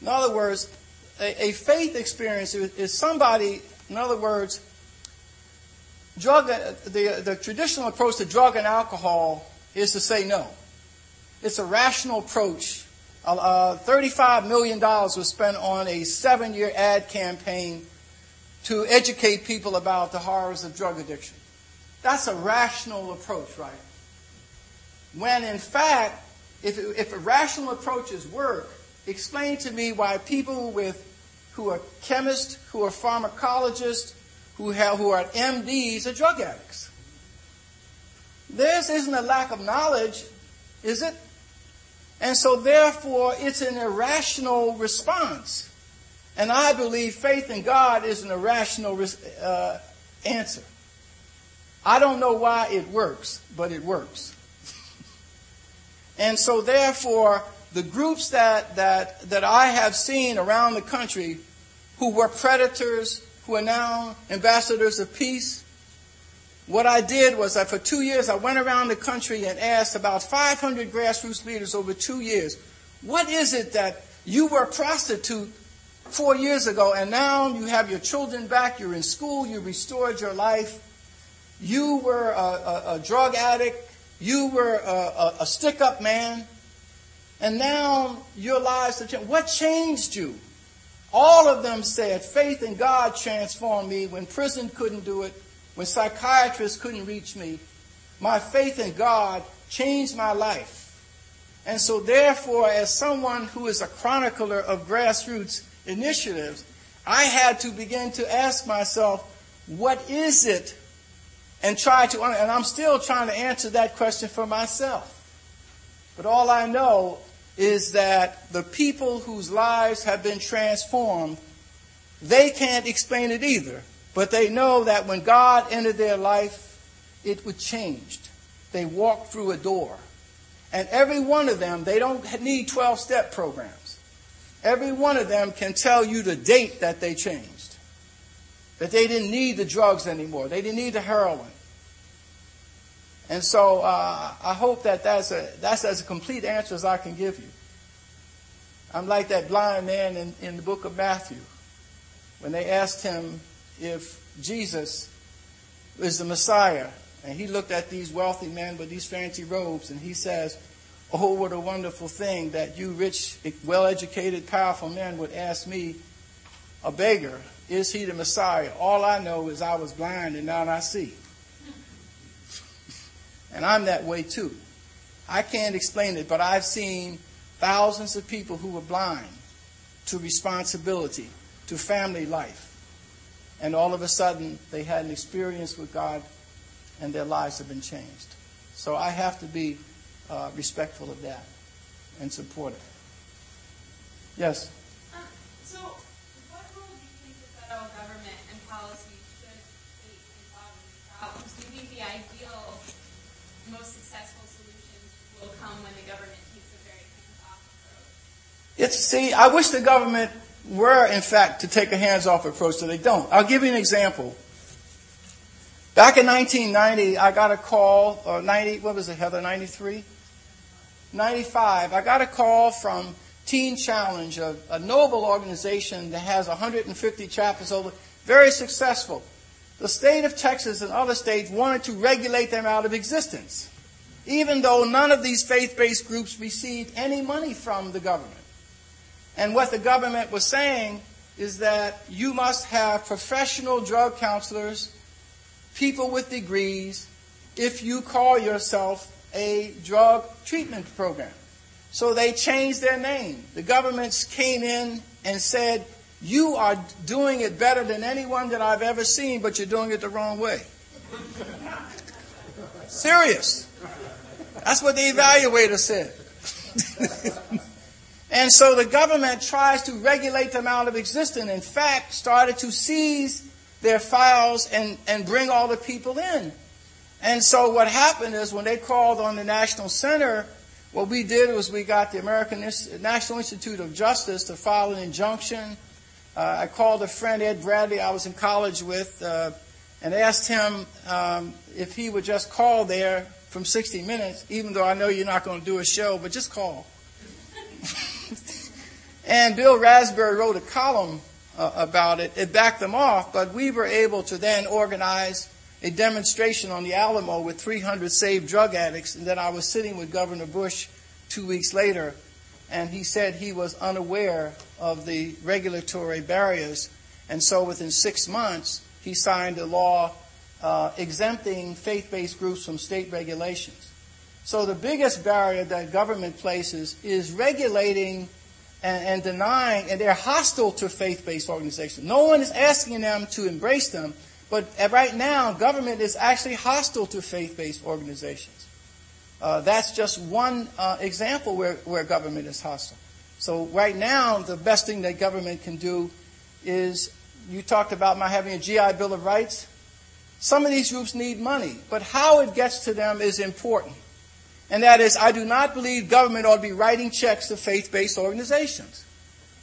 In other words, a, a faith experience is, is somebody, in other words, drug, the, the traditional approach to drug and alcohol is to say no. It's a rational approach. Uh, $35 million was spent on a seven year ad campaign to educate people about the horrors of drug addiction. That's a rational approach, right? When in fact, if, if rational approaches work, explain to me why people with who are chemists, who are pharmacologists, who have who are MDs are drug addicts. This isn't a lack of knowledge, is it? And so therefore it's an irrational response. And I believe faith in God is an irrational uh, answer. I don't know why it works, but it works. and so therefore, the groups that, that, that I have seen around the country who were predators, who are now ambassadors of peace, what I did was that for two years I went around the country and asked about 500 grassroots leaders over two years, what is it that you were a prostitute four years ago and now you have your children back, you're in school, you restored your life, you were a, a, a drug addict, you were a, a stick up man, and now your lives have changed. What changed you? All of them said faith in God transformed me when prison couldn't do it, when psychiatrists couldn't reach me. My faith in God changed my life. And so, therefore, as someone who is a chronicler of grassroots initiatives, I had to begin to ask myself, what is it? And try to, and I'm still trying to answer that question for myself. But all I know is that the people whose lives have been transformed, they can't explain it either. But they know that when God entered their life, it was changed. They walked through a door. And every one of them, they don't need 12 step programs. Every one of them can tell you the date that they changed. That they didn't need the drugs anymore. They didn't need the heroin. And so uh, I hope that that's, a, that's as complete answer as I can give you. I'm like that blind man in, in the book of Matthew when they asked him if Jesus is the Messiah. And he looked at these wealthy men with these fancy robes and he says, Oh, what a wonderful thing that you rich, well educated, powerful men would ask me, a beggar, is he the Messiah? All I know is I was blind and now I see. And I'm that way too. I can't explain it, but I've seen thousands of people who were blind to responsibility, to family life. And all of a sudden, they had an experience with God and their lives have been changed. So I have to be uh, respectful of that and support it. Yes? Um, so, what role do you think the federal government and policy should take in solving these problems? Do you think the ideal, most successful solutions will come when the government takes a very hands-off approach? It's, see, I wish the government were, in fact, to take a hands-off approach, so they don't. I'll give you an example. Back in 1990, I got a call, or 90, what was it, Heather, 93? 95, I got a call from Teen Challenge, a, a noble organization that has 150 chapters over, very successful. The state of Texas and other states wanted to regulate them out of existence, even though none of these faith-based groups received any money from the government. And what the government was saying is that you must have professional drug counselors, people with degrees, if you call yourself a drug treatment program. So they changed their name. The governments came in and said, You are doing it better than anyone that I've ever seen, but you're doing it the wrong way. Serious. That's what the evaluator said. and so the government tries to regulate them out of existence. In fact, started to seize their files and, and bring all the people in. And so what happened is when they called on the National Center, what we did was we got the American National Institute of Justice to file an injunction. Uh, I called a friend, Ed Bradley, I was in college with, uh, and asked him um, if he would just call there from 60 Minutes, even though I know you're not going to do a show, but just call. and Bill Raspberry wrote a column uh, about it. It backed them off, but we were able to then organize a demonstration on the Alamo with 300 saved drug addicts, and then I was sitting with Governor Bush two weeks later, and he said he was unaware of the regulatory barriers, and so within six months, he signed a law uh, exempting faith-based groups from state regulations. So the biggest barrier that government places is regulating and, and denying, and they're hostile to faith-based organizations. No one is asking them to embrace them, but right now, government is actually hostile to faith-based organizations. Uh, that's just one uh, example where, where government is hostile. So right now, the best thing that government can do is, you talked about my having a GI Bill of Rights. Some of these groups need money, but how it gets to them is important. And that is, I do not believe government ought to be writing checks to faith-based organizations.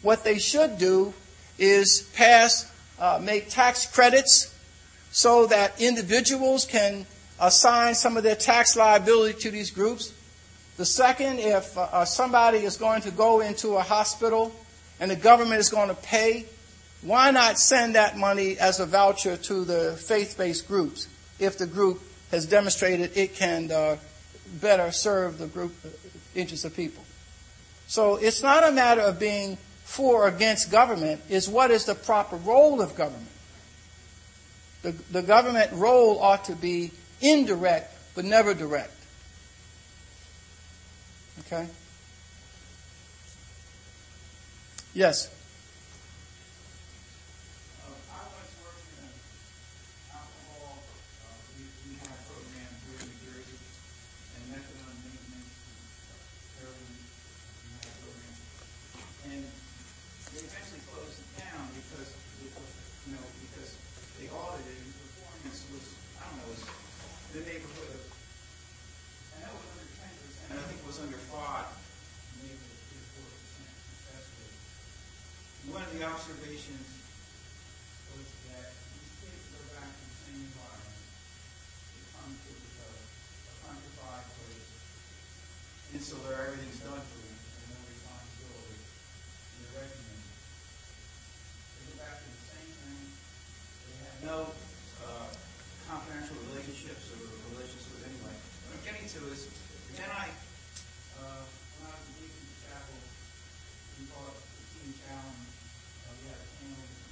What they should do is pass, uh, make tax credits so that individuals can assign some of their tax liability to these groups. The second, if uh, somebody is going to go into a hospital and the government is going to pay, why not send that money as a voucher to the faith-based groups if the group has demonstrated it can uh, better serve the group uh, interests of people? So it's not a matter of being for or against government, it's what is the proper role of government. The, the government role ought to be indirect, but never direct. Okay? Yes. Observations was that these kids go back to the same environment. They come to a, a countrified place, insular, everything's done for them, and no responsibility. And they're regimented. They go back to the same thing. They have no uh, confidential relationships or relations with anyone. What I'm getting to is, then I, uh, when I was in Legion Chapel, we call it the Teen Challenge. Uh, we had a panel with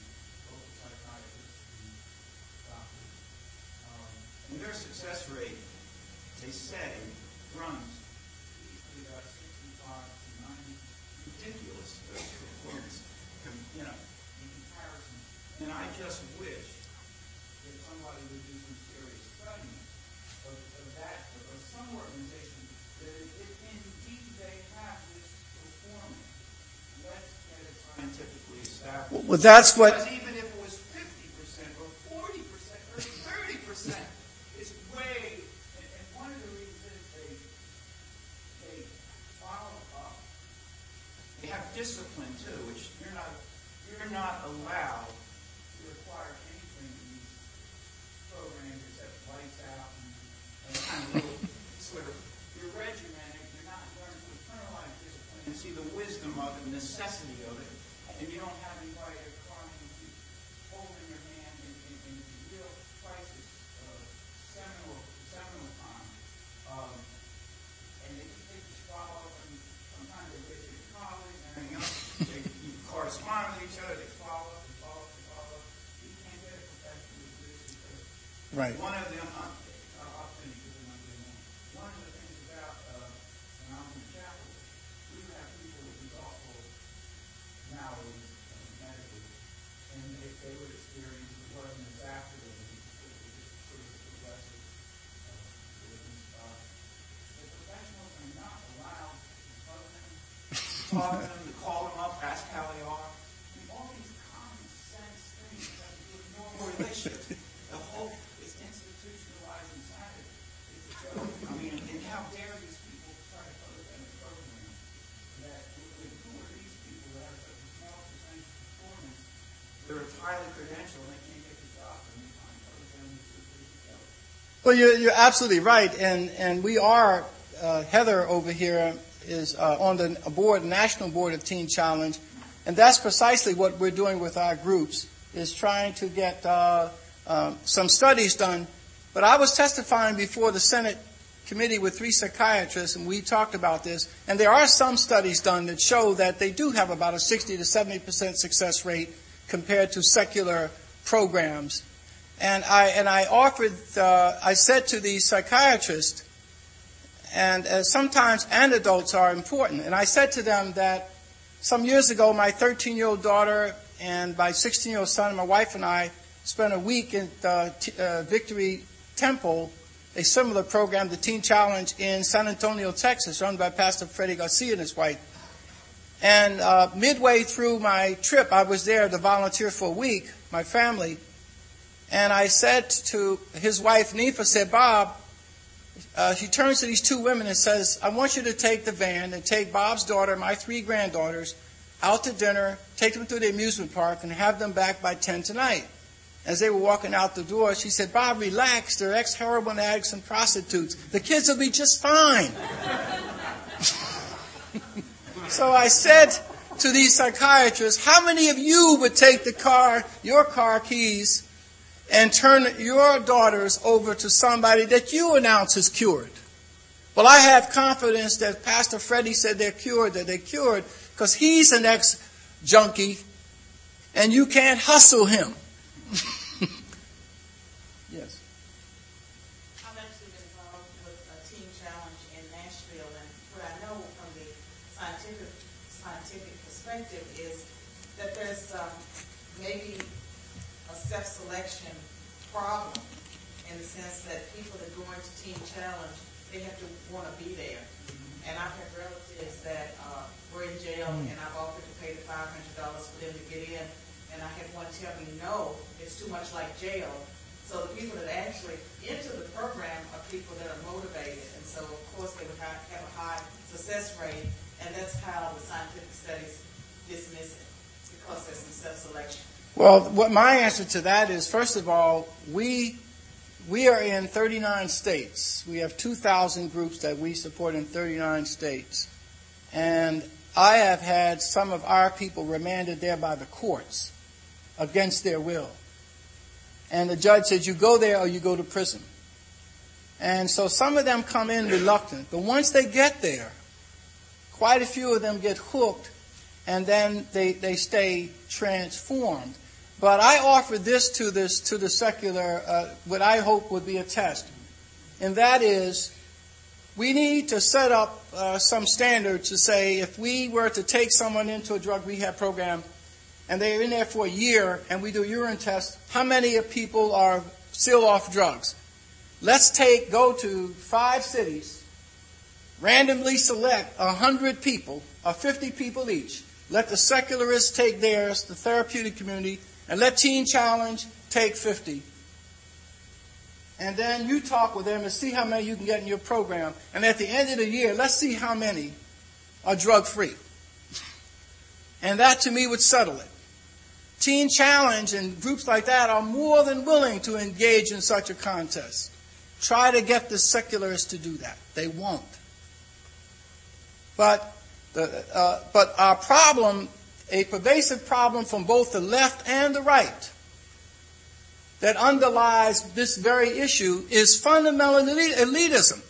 local psychiatrists and doctors. Um, and their success rate, they say, runs usually about 65 to 90. Ridiculous performance, you know, in comparison. And I just wish that somebody would do some serious studying of, of that, of, some organization that if indeed they have this performance, let's get it scientifically established. Well, that's what. Because even if it was 50% or 40% or 30%, it's way, and, and one of the reasons is they, they follow up. They have discipline too, which you're not, you're not allowed to require anything in these programs except lights out and, and kind of little sort of, you're regimented, you're not learning to internalize discipline and see the wisdom of it, necessity of it, and you don't have anybody to come and keep holding your hand in, in, in real crisis, uh, seminal, seminal time. Um, and they just take this follow up, and sometimes they get to college and everything else. They, you correspond with each other, they follow up, they follow up, they follow up. You can't get a professional with this because Right. one of them, uh, uh, I'll finish this and I'll get on. One of the things about, uh, when I was in chapel, we would have people with these awful maladies, uh, medically, and they, they would experience it wasn't as after them, it was just sort of progressive, uh, different stuff. The professionals are not allowed to hug them, to talk to them, to call them up, ask how they are. All these common sense things that have to do with normal relationships. The whole is institutionalized insanity. It's a joke. I mean, and how dare these people try to put it in a program that who are these people that have such a small percentage of performance? They're highly credentialed and they can't get the job and they find other families to do it. Well, you're, you're absolutely right, and and we are uh, Heather over here is uh, on the board, national board of Teen Challenge, and that's precisely what we're doing with our groups is trying to get uh, um, some studies done. But I was testifying before the Senate committee with three psychiatrists, and we talked about this. And there are some studies done that show that they do have about a 60 to 70 percent success rate compared to secular programs. And I and I offered, uh, I said to the psychiatrist, and uh, sometimes anecdotes are important. And I said to them that some years ago, my 13-year-old daughter and my 16-year-old son, my wife and I, spent a week the T- uh, Victory Temple, a similar program, the Teen Challenge in San Antonio, Texas, run by Pastor Freddie Garcia and his wife. And uh, midway through my trip, I was there to volunteer for a week, my family, and I said to his wife, Ninfa, said, Bob, uh, she turns to these two women and says, I want you to take the van and take Bob's daughter, my three granddaughters, out to dinner, take them to the amusement park, and have them back by 10 tonight. as they were walking out the door, she said, Bob, relax. They're ex heroin addicts and prostitutes. The kids will be just fine. so I said to these psychiatrists, how many of you would take the car, your car keys, and turn your daughters over to somebody that you announce is cured? Well, I have confidence that Pastor Freddie said they're cured, that they're cured, because he's an ex junkie, and you can't hustle him. yes. I've actually been involved with a teen challenge in Nashville, and what I know from the scientific scientific perspective is that there's um, maybe a self-selection problem in the sense that people that go into teen challenge they have to want to be there. And I've had relatives that uh, were in jail, and I've offered to pay the five hundred dollars for them to get in, and I had one tell me, no, it's too much like jail. So the people that actually enter the program are people that are motivated, and so of course they would have, have a high success rate, and that's how the scientific studies dismiss it because there's some self-selection. Well, what my answer to that is, first of all, we we are in 39 states. We have 2,000 groups that we support in 39 states. And I have had some of our people remanded there by the courts against their will. And the judge says, you go there or you go to prison. And so some of them come in reluctant. But once they get there, quite a few of them get hooked and then they, they stay transformed. But I offer this to this to the secular, uh, what I hope would be a test, and that is, we need to set up uh, some standard to say if we were to take someone into a drug rehab program, and they're in there for a year, and we do urine tests, how many of people are still off drugs? Let's take go to five cities, randomly select hundred people, or fifty people each. Let the secularists take theirs, the therapeutic community and let Teen Challenge take 50. And then you talk with them and see how many you can get in your program. And at the end of the year, let's see how many are drug free. And that to me would settle it. Teen Challenge and groups like that are more than willing to engage in such a contest. Try to get the secularists to do that. They won't. But, the, uh, but our problem a pervasive problem from both the left and the right that underlies this very issue is fundamental elitism.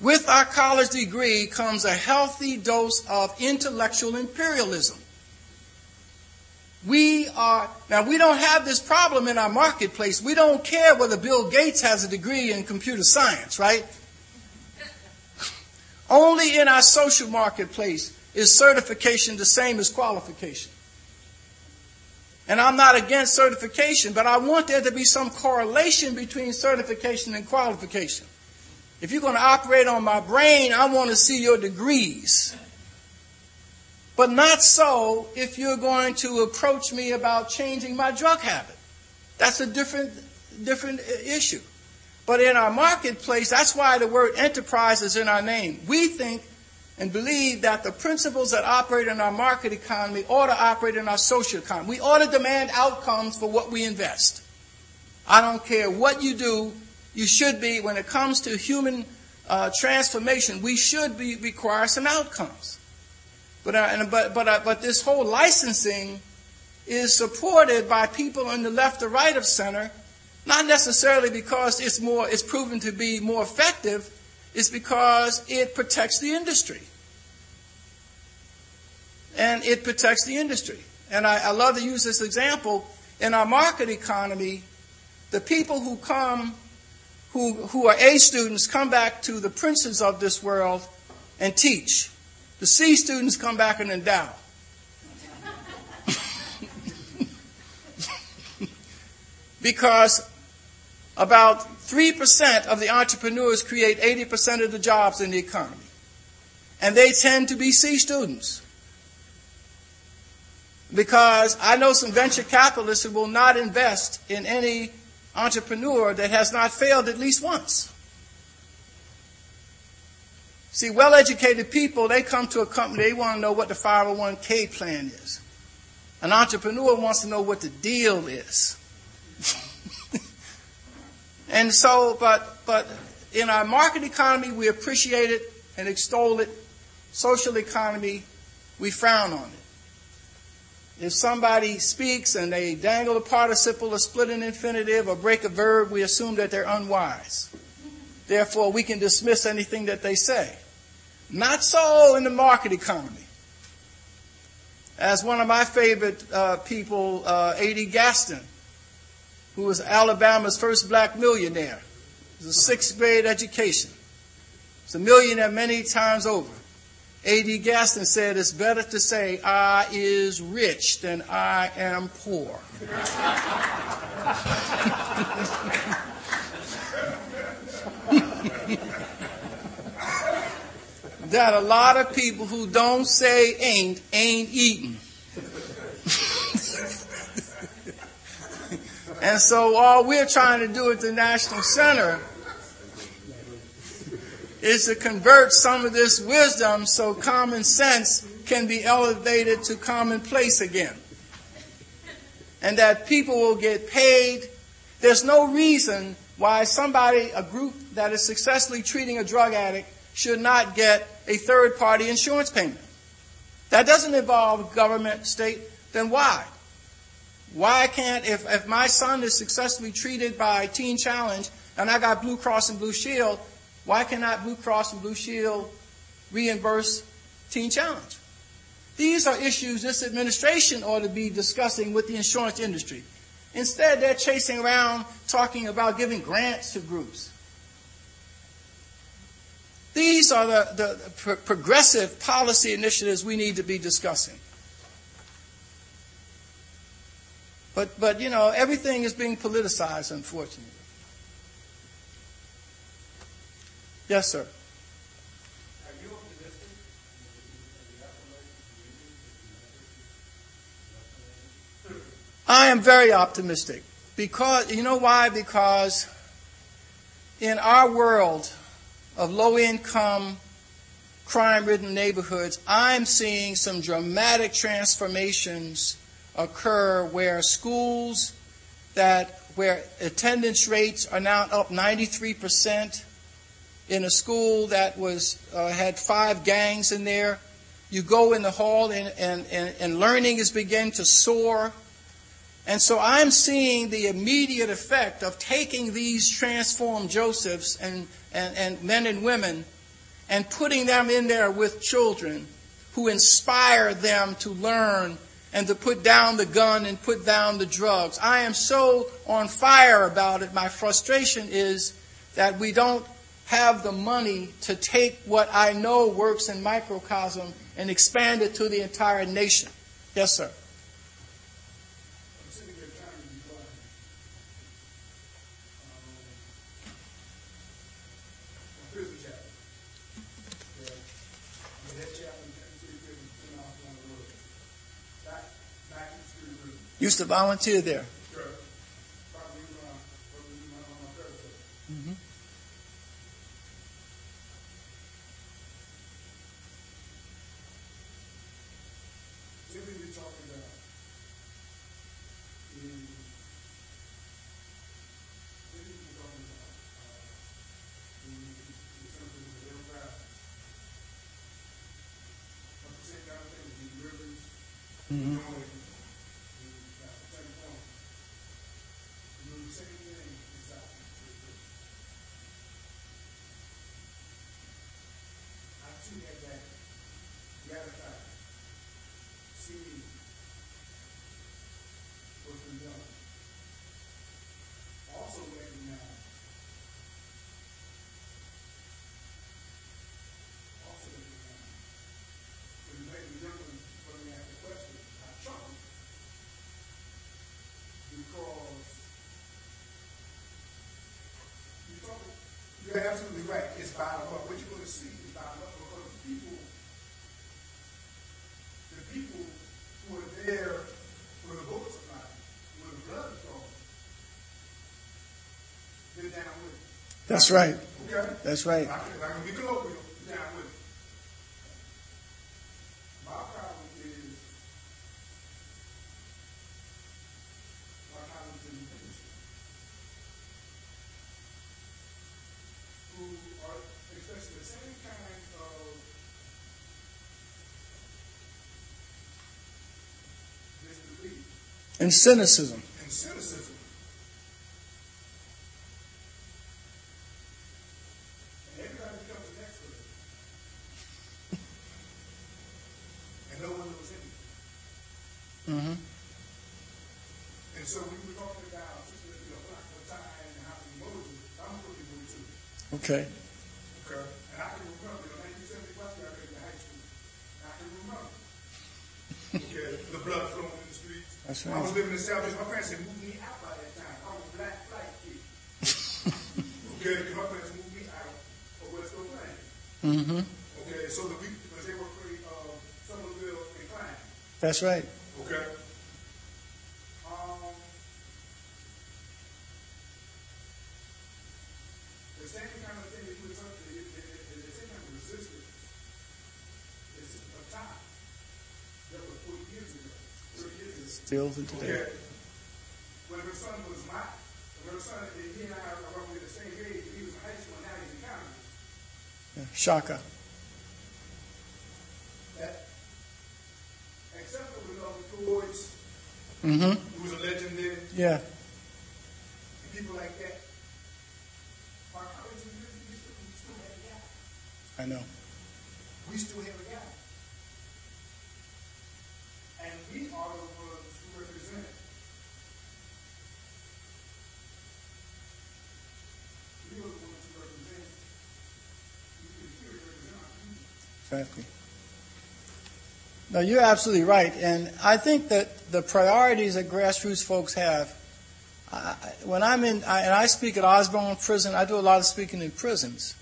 With our college degree comes a healthy dose of intellectual imperialism. We are, now we don't have this problem in our marketplace. We don't care whether Bill Gates has a degree in computer science, right? Only in our social marketplace is certification the same as qualification? And I'm not against certification, but I want there to be some correlation between certification and qualification. If you're going to operate on my brain, I want to see your degrees. But not so if you're going to approach me about changing my drug habit. That's a different, different issue. But in our marketplace, that's why the word enterprise is in our name. We think and believe that the principles that operate in our market economy ought to operate in our social economy. We ought to demand outcomes for what we invest. I don't care what you do, you should be, when it comes to human uh, transformation, we should be, require some outcomes. But, uh, but, but, uh, but this whole licensing is supported by people on the left or right of center, not necessarily because it's more, it's proven to be more effective, is because it protects the industry. And it protects the industry. And I, I love to use this example. In our market economy, the people who come, who, who are A students, come back to the princes of this world and teach. The C students come back and endow. because about 3% of the entrepreneurs create 80% of the jobs in the economy. And they tend to be C students. Because I know some venture capitalists who will not invest in any entrepreneur that has not failed at least once. See, well educated people, they come to a company, they want to know what the 501k plan is. An entrepreneur wants to know what the deal is. And so, but, but in our market economy, we appreciate it and extol it. Social economy, we frown on it. If somebody speaks and they dangle a participle or split an infinitive or break a verb, we assume that they're unwise. Therefore, we can dismiss anything that they say. Not so in the market economy. As one of my favorite uh, people, uh, A.G. Gaston, who was Alabama's first black millionaire, it was a sixth grade education. He's a millionaire many times over. A.G. Gaston said it's better to say I is rich than I am poor. that a lot of people who don't say ain't ain't eating. And so all we're trying to do at the National Center is to convert some of this wisdom so common sense can be elevated to commonplace again. And that people will get paid. There's no reason why somebody, a group that is successfully treating a drug addict, should not get a third party insurance payment. That doesn't involve government, state, then why? Why can't, if, if my son is successfully treated by Teen Challenge and I got Blue Cross and Blue Shield, why cannot Blue Cross and Blue Shield reimburse Teen Challenge? These are issues this administration ought to be discussing with the insurance industry. Instead, they're chasing around talking about giving grants to groups. These are the, the pro- progressive policy initiatives we need to be discussing. But, but, you know, everything is being politicized, unfortunately. Yes, sir. I am very optimistic because you know why? Because in our world of low income, crime ridden neighborhoods, I'm seeing some dramatic transformations occur where schools that where attendance rates are now up 93% in a school that was uh, had five gangs in there. You go in the hall and, and, and, and learning is beginning to soar. And so I'm seeing the immediate effect of taking these transformed Josephs and, and, and men and women and putting them in there with children who inspire them to learn and to put down the gun and put down the drugs. I am so on fire about it. My frustration is that we don't have the money to take what I know works in microcosm and expand it to the entire nation. Yes, sir. Used to volunteer there. Mm-hmm. Mm-hmm. You're absolutely right. It's up. What you're going to see is up because the people, the people who are there when the are flying, when the blood is flowing, they're down with it. That's right. Okay? That's right. I can, I can be colloquial. Down with it. My problem is my colleagues in the industry. And cynicism. and cynicism. And everybody becomes an expert. and no one knows anything. hmm And so when we were talking about just you know, black or tie and how to Moses, I'm looking for too. Okay. Okay. And I can remember, in 1970, I graduated high school. I can remember. Okay, the blood flowing in the streets. That's I was right. living in South My parents had moved me out by that time. I was a black, black kid. okay, because my parents moved me out of West Oakland. hmm Okay, so the we, because they were afraid of Somerville and crime. That's right. Okay. Um, the same kind of thing that you were talking, the, same kind of resistance is a time that was 40 years ago, 30 years ago. Still to today. Okay. When her son was my, when her son, and he and I are roughly the same age, he was in high school, and now he's in college. Yeah. Shaka. For with all the Floyds, hmm who was a legend there, Yeah. and people like that. Our college university, we still, we still have a guy. I know. We still have a guy. And we are the ones who represent. We are the ones who represent. We can here represent our people. Exactly. No, you're absolutely right. And I think that the priorities that grassroots folks have, I, when I'm in, I, and I speak at Osborne Prison, I do a lot of speaking in prisons.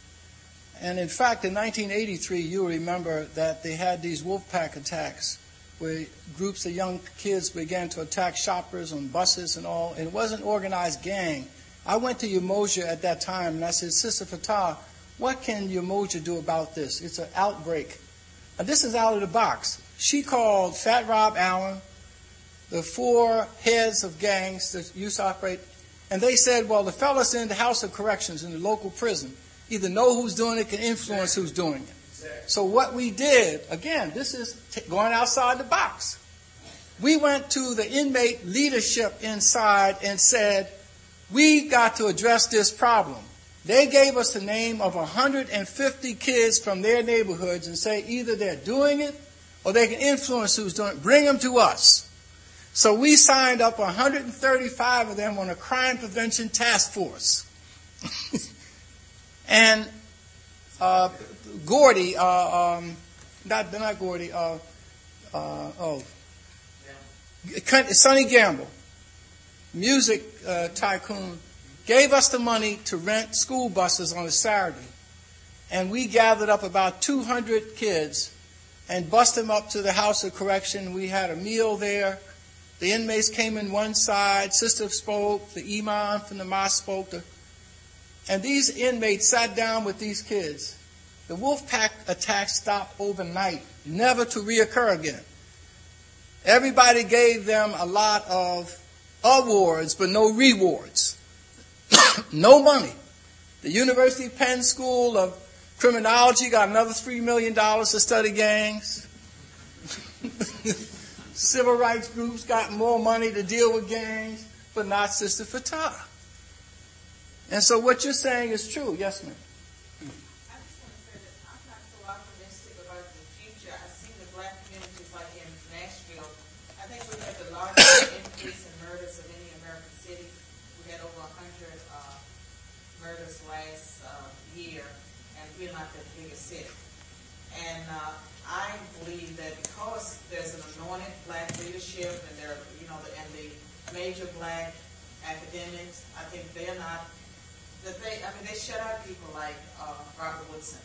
And in fact, in 1983, you'll remember that they had these wolf pack attacks where groups of young kids began to attack shoppers on buses and all. And it wasn't organized gang. I went to Umoja at that time and I said, Sister Fattah, what can Umoja do about this? It's an outbreak. And this is out of the box. She called Fat Rob Allen, the four heads of gangs that used to operate, and they said, well, the fellas in the House of Corrections in the local prison either know who's doing it, can influence who's doing it. So what we did, again, this is t- going outside the box. We went to the inmate leadership inside and said, we got to address this problem. They gave us the name of 150 kids from their neighborhoods and say either they're doing it or they can influence who's doing it. Bring them to us. So we signed up 135 of them on a crime prevention task force. and uh, Gordy, uh, um, not not Gordy, uh, uh, oh, Kenny Gamble, music uh, tycoon, gave us the money to rent school buses on a Saturday. And we gathered up about 200 kids and bust them up to the House of Correction. We had a meal there. The inmates came in one side. Sister spoke. The imam from the mosque spoke. And these inmates sat down with these kids. The wolf pack attack stopped overnight, never to reoccur again. Everybody gave them a lot of awards, but no rewards. no money. The University Penn School of Criminology got another $3 million to study gangs. Civil rights groups got more money to deal with gangs, but not Sister Fattah. And so what you're saying is true. Yes, ma'am. I just want to say that I'm not so optimistic about the future. I see the black communities like in Nashville. I think we had the largest increase in murders of any American city. We had over 100 uh, murders last uh, year, and we're not the biggest city. And uh, I believe that because there's an anointed black leadership, and there, you know, and the major black academics, I think they're not that they, I mean, they shut out people like uh, Robert Woodson.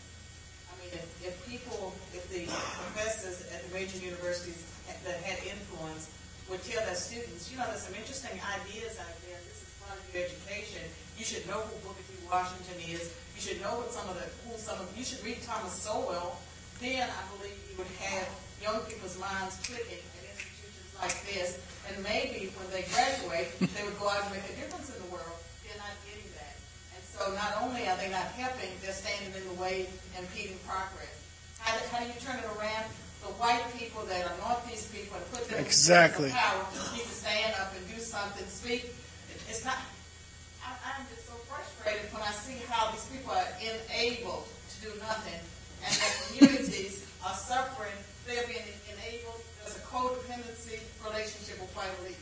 I mean, if, if people, if the professors at the major universities that had influence would tell their students, you know, there's some interesting ideas out there. This is part of your education. You should know who Booker T. Washington is. You should know what some of the, who some of, you should read Thomas Sowell. Then I believe you would have young people's minds clicking at institutions like this. And maybe when they graduate, they would go out and make a difference in the world. They're not getting that. And so not only are they not helping, they're standing in the way, and impeding progress. How do, how do you turn it around? The white people that are Northeast people and put them Exactly. in power need to stand up and do something, speak. It's not, I'm just so frustrated when I see how these people are enabled to do nothing and the communities are suffering, they're being enabled, there's a codependency relationship with white elites.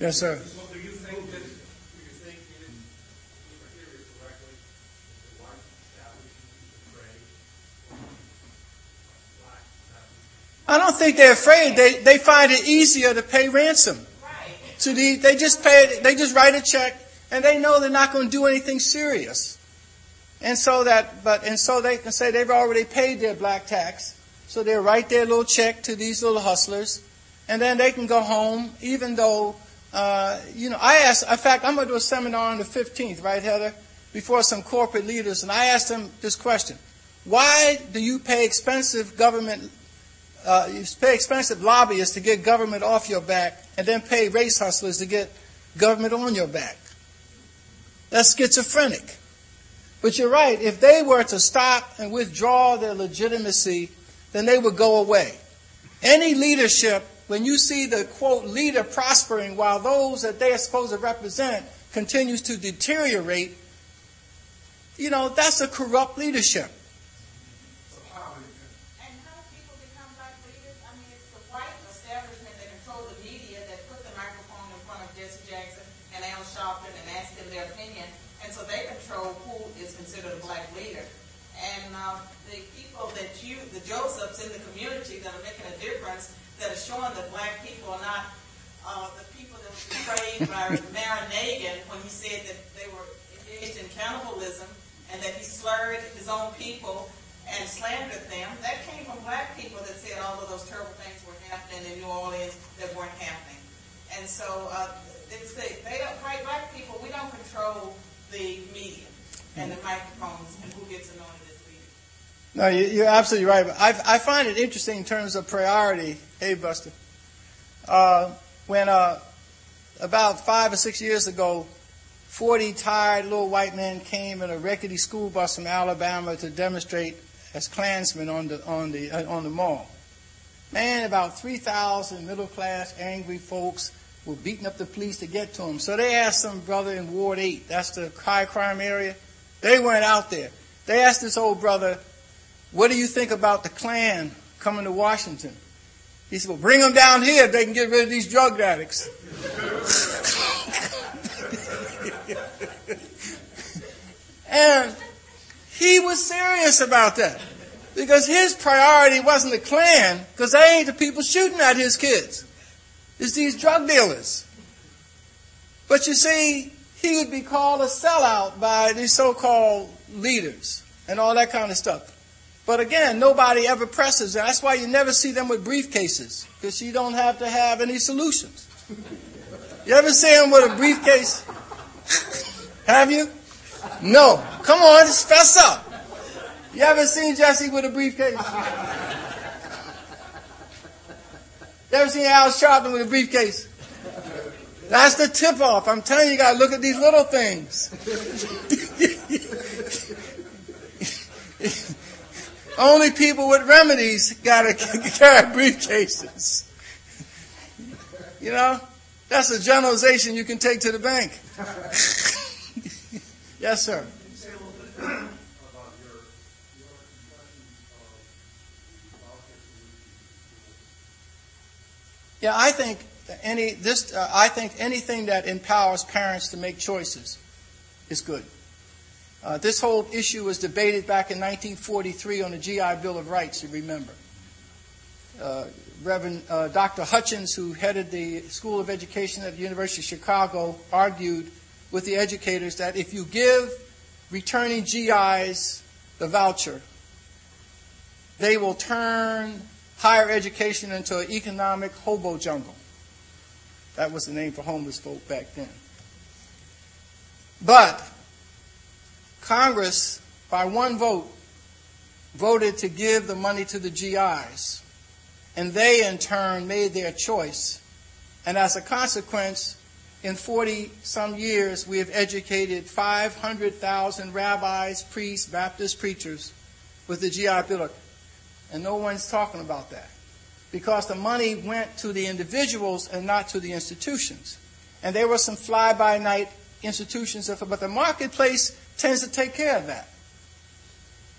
Yes, sir. So do you think that, do you think it, if I hear it correctly, the white establishment is afraid of black establishment? I don't think they're afraid. They, they find it easier to pay ransom. Right. To the, they just pay, they just write a check and they know they're not going to do anything serious. And so that, but, and so they can say they've already paid their black tax. So they write their little check to these little hustlers and then they can go home even though, uh, you know, I asked, in fact, I'm going to do a seminar on the 15th, right, Heather? Before some corporate leaders and I asked them this question. Why do you pay expensive government uh, you pay expensive lobbyists to get government off your back and then pay race hustlers to get government on your back. That's schizophrenic. But you're right, if they were to stop and withdraw their legitimacy, then they would go away. Any leadership, when you see the quote leader prospering while those that they are supposed to represent continues to deteriorate, you know, that's a corrupt leadership. So how is it? And how do people become black leaders? I mean, it's the white establishment that control the media that put the microphone in front of Jesse Jackson Sharpton and ask them their opinion. And so they control who is considered a black leader. And uh, the people that you, the Josephs in the community that are making a difference, that are showing that black people are not uh, the people that were betrayed by Mayor Nagin when he said that they were engaged in cannibalism and that he slurred his own people and slandered them. That came from black people that said all of those terrible things were happening in New Orleans that weren't happening. And so uh, it's the, they don't, white black people, we don't control the media and the microphones and who gets anointed as leaders. No, you- you're absolutely right. I, I find it interesting in terms of priority. Hey, Buster. Uh, when uh, about five or six years ago, 40 tired little white men came in a rickety school bus from Alabama to demonstrate as Klansmen on the on the uh, on the mall. Man, about 3,000 middle class angry folks were beating up the police to get to them. So they asked some brother in Ward 8, that's the high crime area. They weren't out there. They asked this old brother, what do you think about the Klan coming to Washington? He said, well, bring them down here if they can get rid of these drug addicts. and he was serious about that because his priority wasn't the Klan because they ain't the people shooting at his kids. It's these drug dealers. But you see, he would be called a sellout by these so-called leaders and all that kind of stuff. But again, nobody ever presses. And that's why you never see them with briefcases, because you don't have to have any solutions. You ever see them with a briefcase? have you? No. Come on, just fess up. You ever seen Jesse with a briefcase? You ever seen Al Sharpton with a briefcase? That's the tip off. I'm telling you, you gotta look at these little things. Only people with remedies gotta carry briefcases. You know? That's a generalization you can take to the bank. yes, sir. Can you say a little bit about your, your impressions of the welfare solution? Yeah, I think any this uh, I think anything that empowers parents to make choices is good. Uh, this whole issue was debated back in 1943 on the GI Bill of Rights. You remember, uh, Reverend uh, Dr. Hutchins, who headed the School of Education at the University of Chicago, argued with the educators that if you give returning GIs the voucher, they will turn higher education into an economic hobo jungle. That was the name for homeless folk back then. But Congress, by one vote, voted to give the money to the GIs. And they, in turn, made their choice. And as a consequence, in 40 some years, we have educated 500,000 rabbis, priests, Baptist preachers with the GI Bill. And no one's talking about that. Because the money went to the individuals and not to the institutions. And there were some fly by night institutions, but the marketplace tends to take care of that.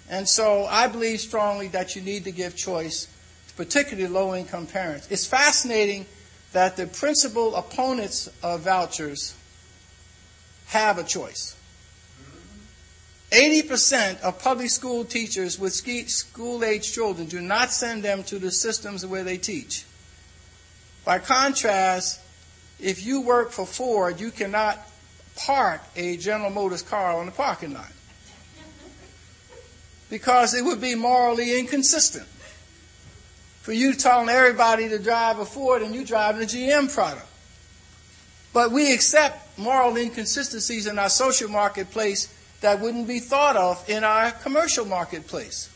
And so I believe strongly that you need to give choice, particularly low income parents. It's fascinating that the principal opponents of vouchers have a choice. 80% of public school teachers with school age children do not send them to the systems where they teach. By contrast, if you work for Ford, you cannot park a General Motors car on the parking lot because it would be morally inconsistent for you telling everybody to drive a Ford and you driving a GM product. But we accept moral inconsistencies in our social marketplace that wouldn't be thought of in our commercial marketplace.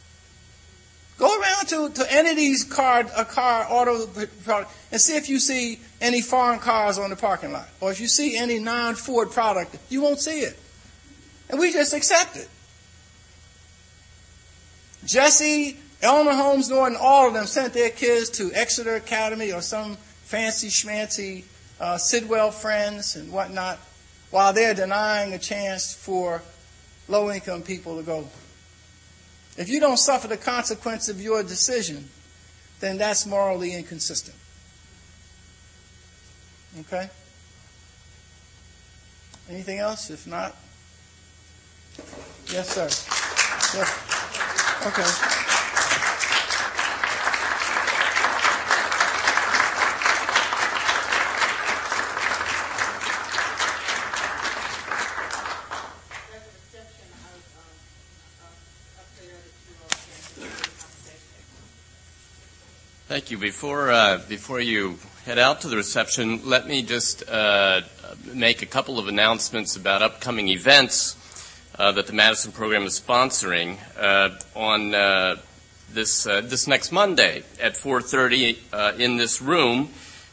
Go around to, to any of these car, a car auto product and see if you see any foreign cars on the parking lot. Or if you see any non-Ford product, you won't see it. And we just accept it. Jesse, Eleanor Holmes Norton, all of them sent their kids to Exeter Academy or some fancy schmancy uh, Sidwell friends and whatnot, while they're denying a chance for low income people to go. If you don't suffer the consequence of your decision, then that's morally inconsistent. Okay? Anything else? If not, yes, sir. Yes. Okay. Thank you. Before uh, before you head out to the reception, let me just uh, make a couple of announcements about upcoming events uh, that the Madison program is sponsoring uh, on uh, this uh, this next Monday at 4:30 in this room.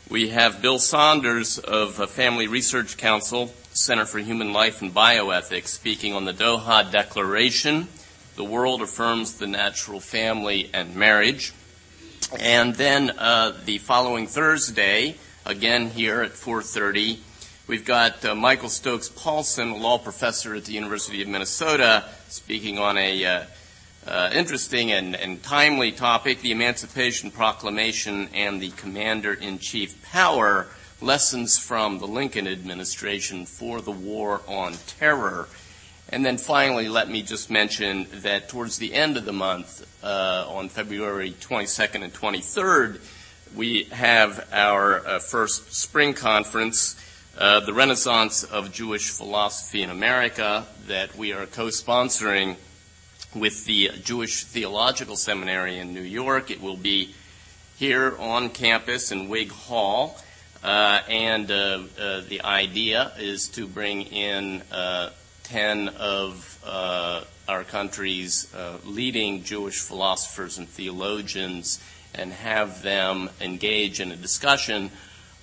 We have Bill Saunders of Family Research Council Center for Human Life and Bioethics speaking on the Doha Declaration. The world affirms the natural family and marriage. And then uh, the following Thursday, again here at 4:30, we've got uh, Michael Stokes Paulsen, a law professor at the University of Minnesota, speaking on a uh, uh, interesting and, and, timely topic: the Emancipation Proclamation and the Commander-in-Chief Power: Lessons from the Lincoln Administration for the War on Terror. And then finally, let me just mention that towards the end of the month, uh, on February 22nd and 23rd, we have our uh, first spring conference, uh, the Renaissance of Jewish Philosophy in America, that we are co-sponsoring with the Jewish Theological Seminary in New York. It will be here on campus in Whig Hall. Uh, and uh, uh, the idea is to bring in 10 of uh, our country's uh, leading Jewish philosophers and theologians and have them engage in a discussion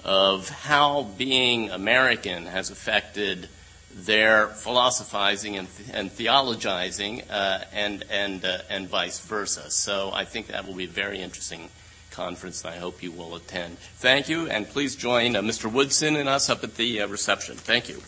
of how being American has affected their philosophizing and, and theologizing uh, and, and, uh, and vice versa. So I think that will be a very interesting conference, and I hope you will attend. Thank you, and please join uh, Mr. Woodson and us up at the uh, reception. Thank you.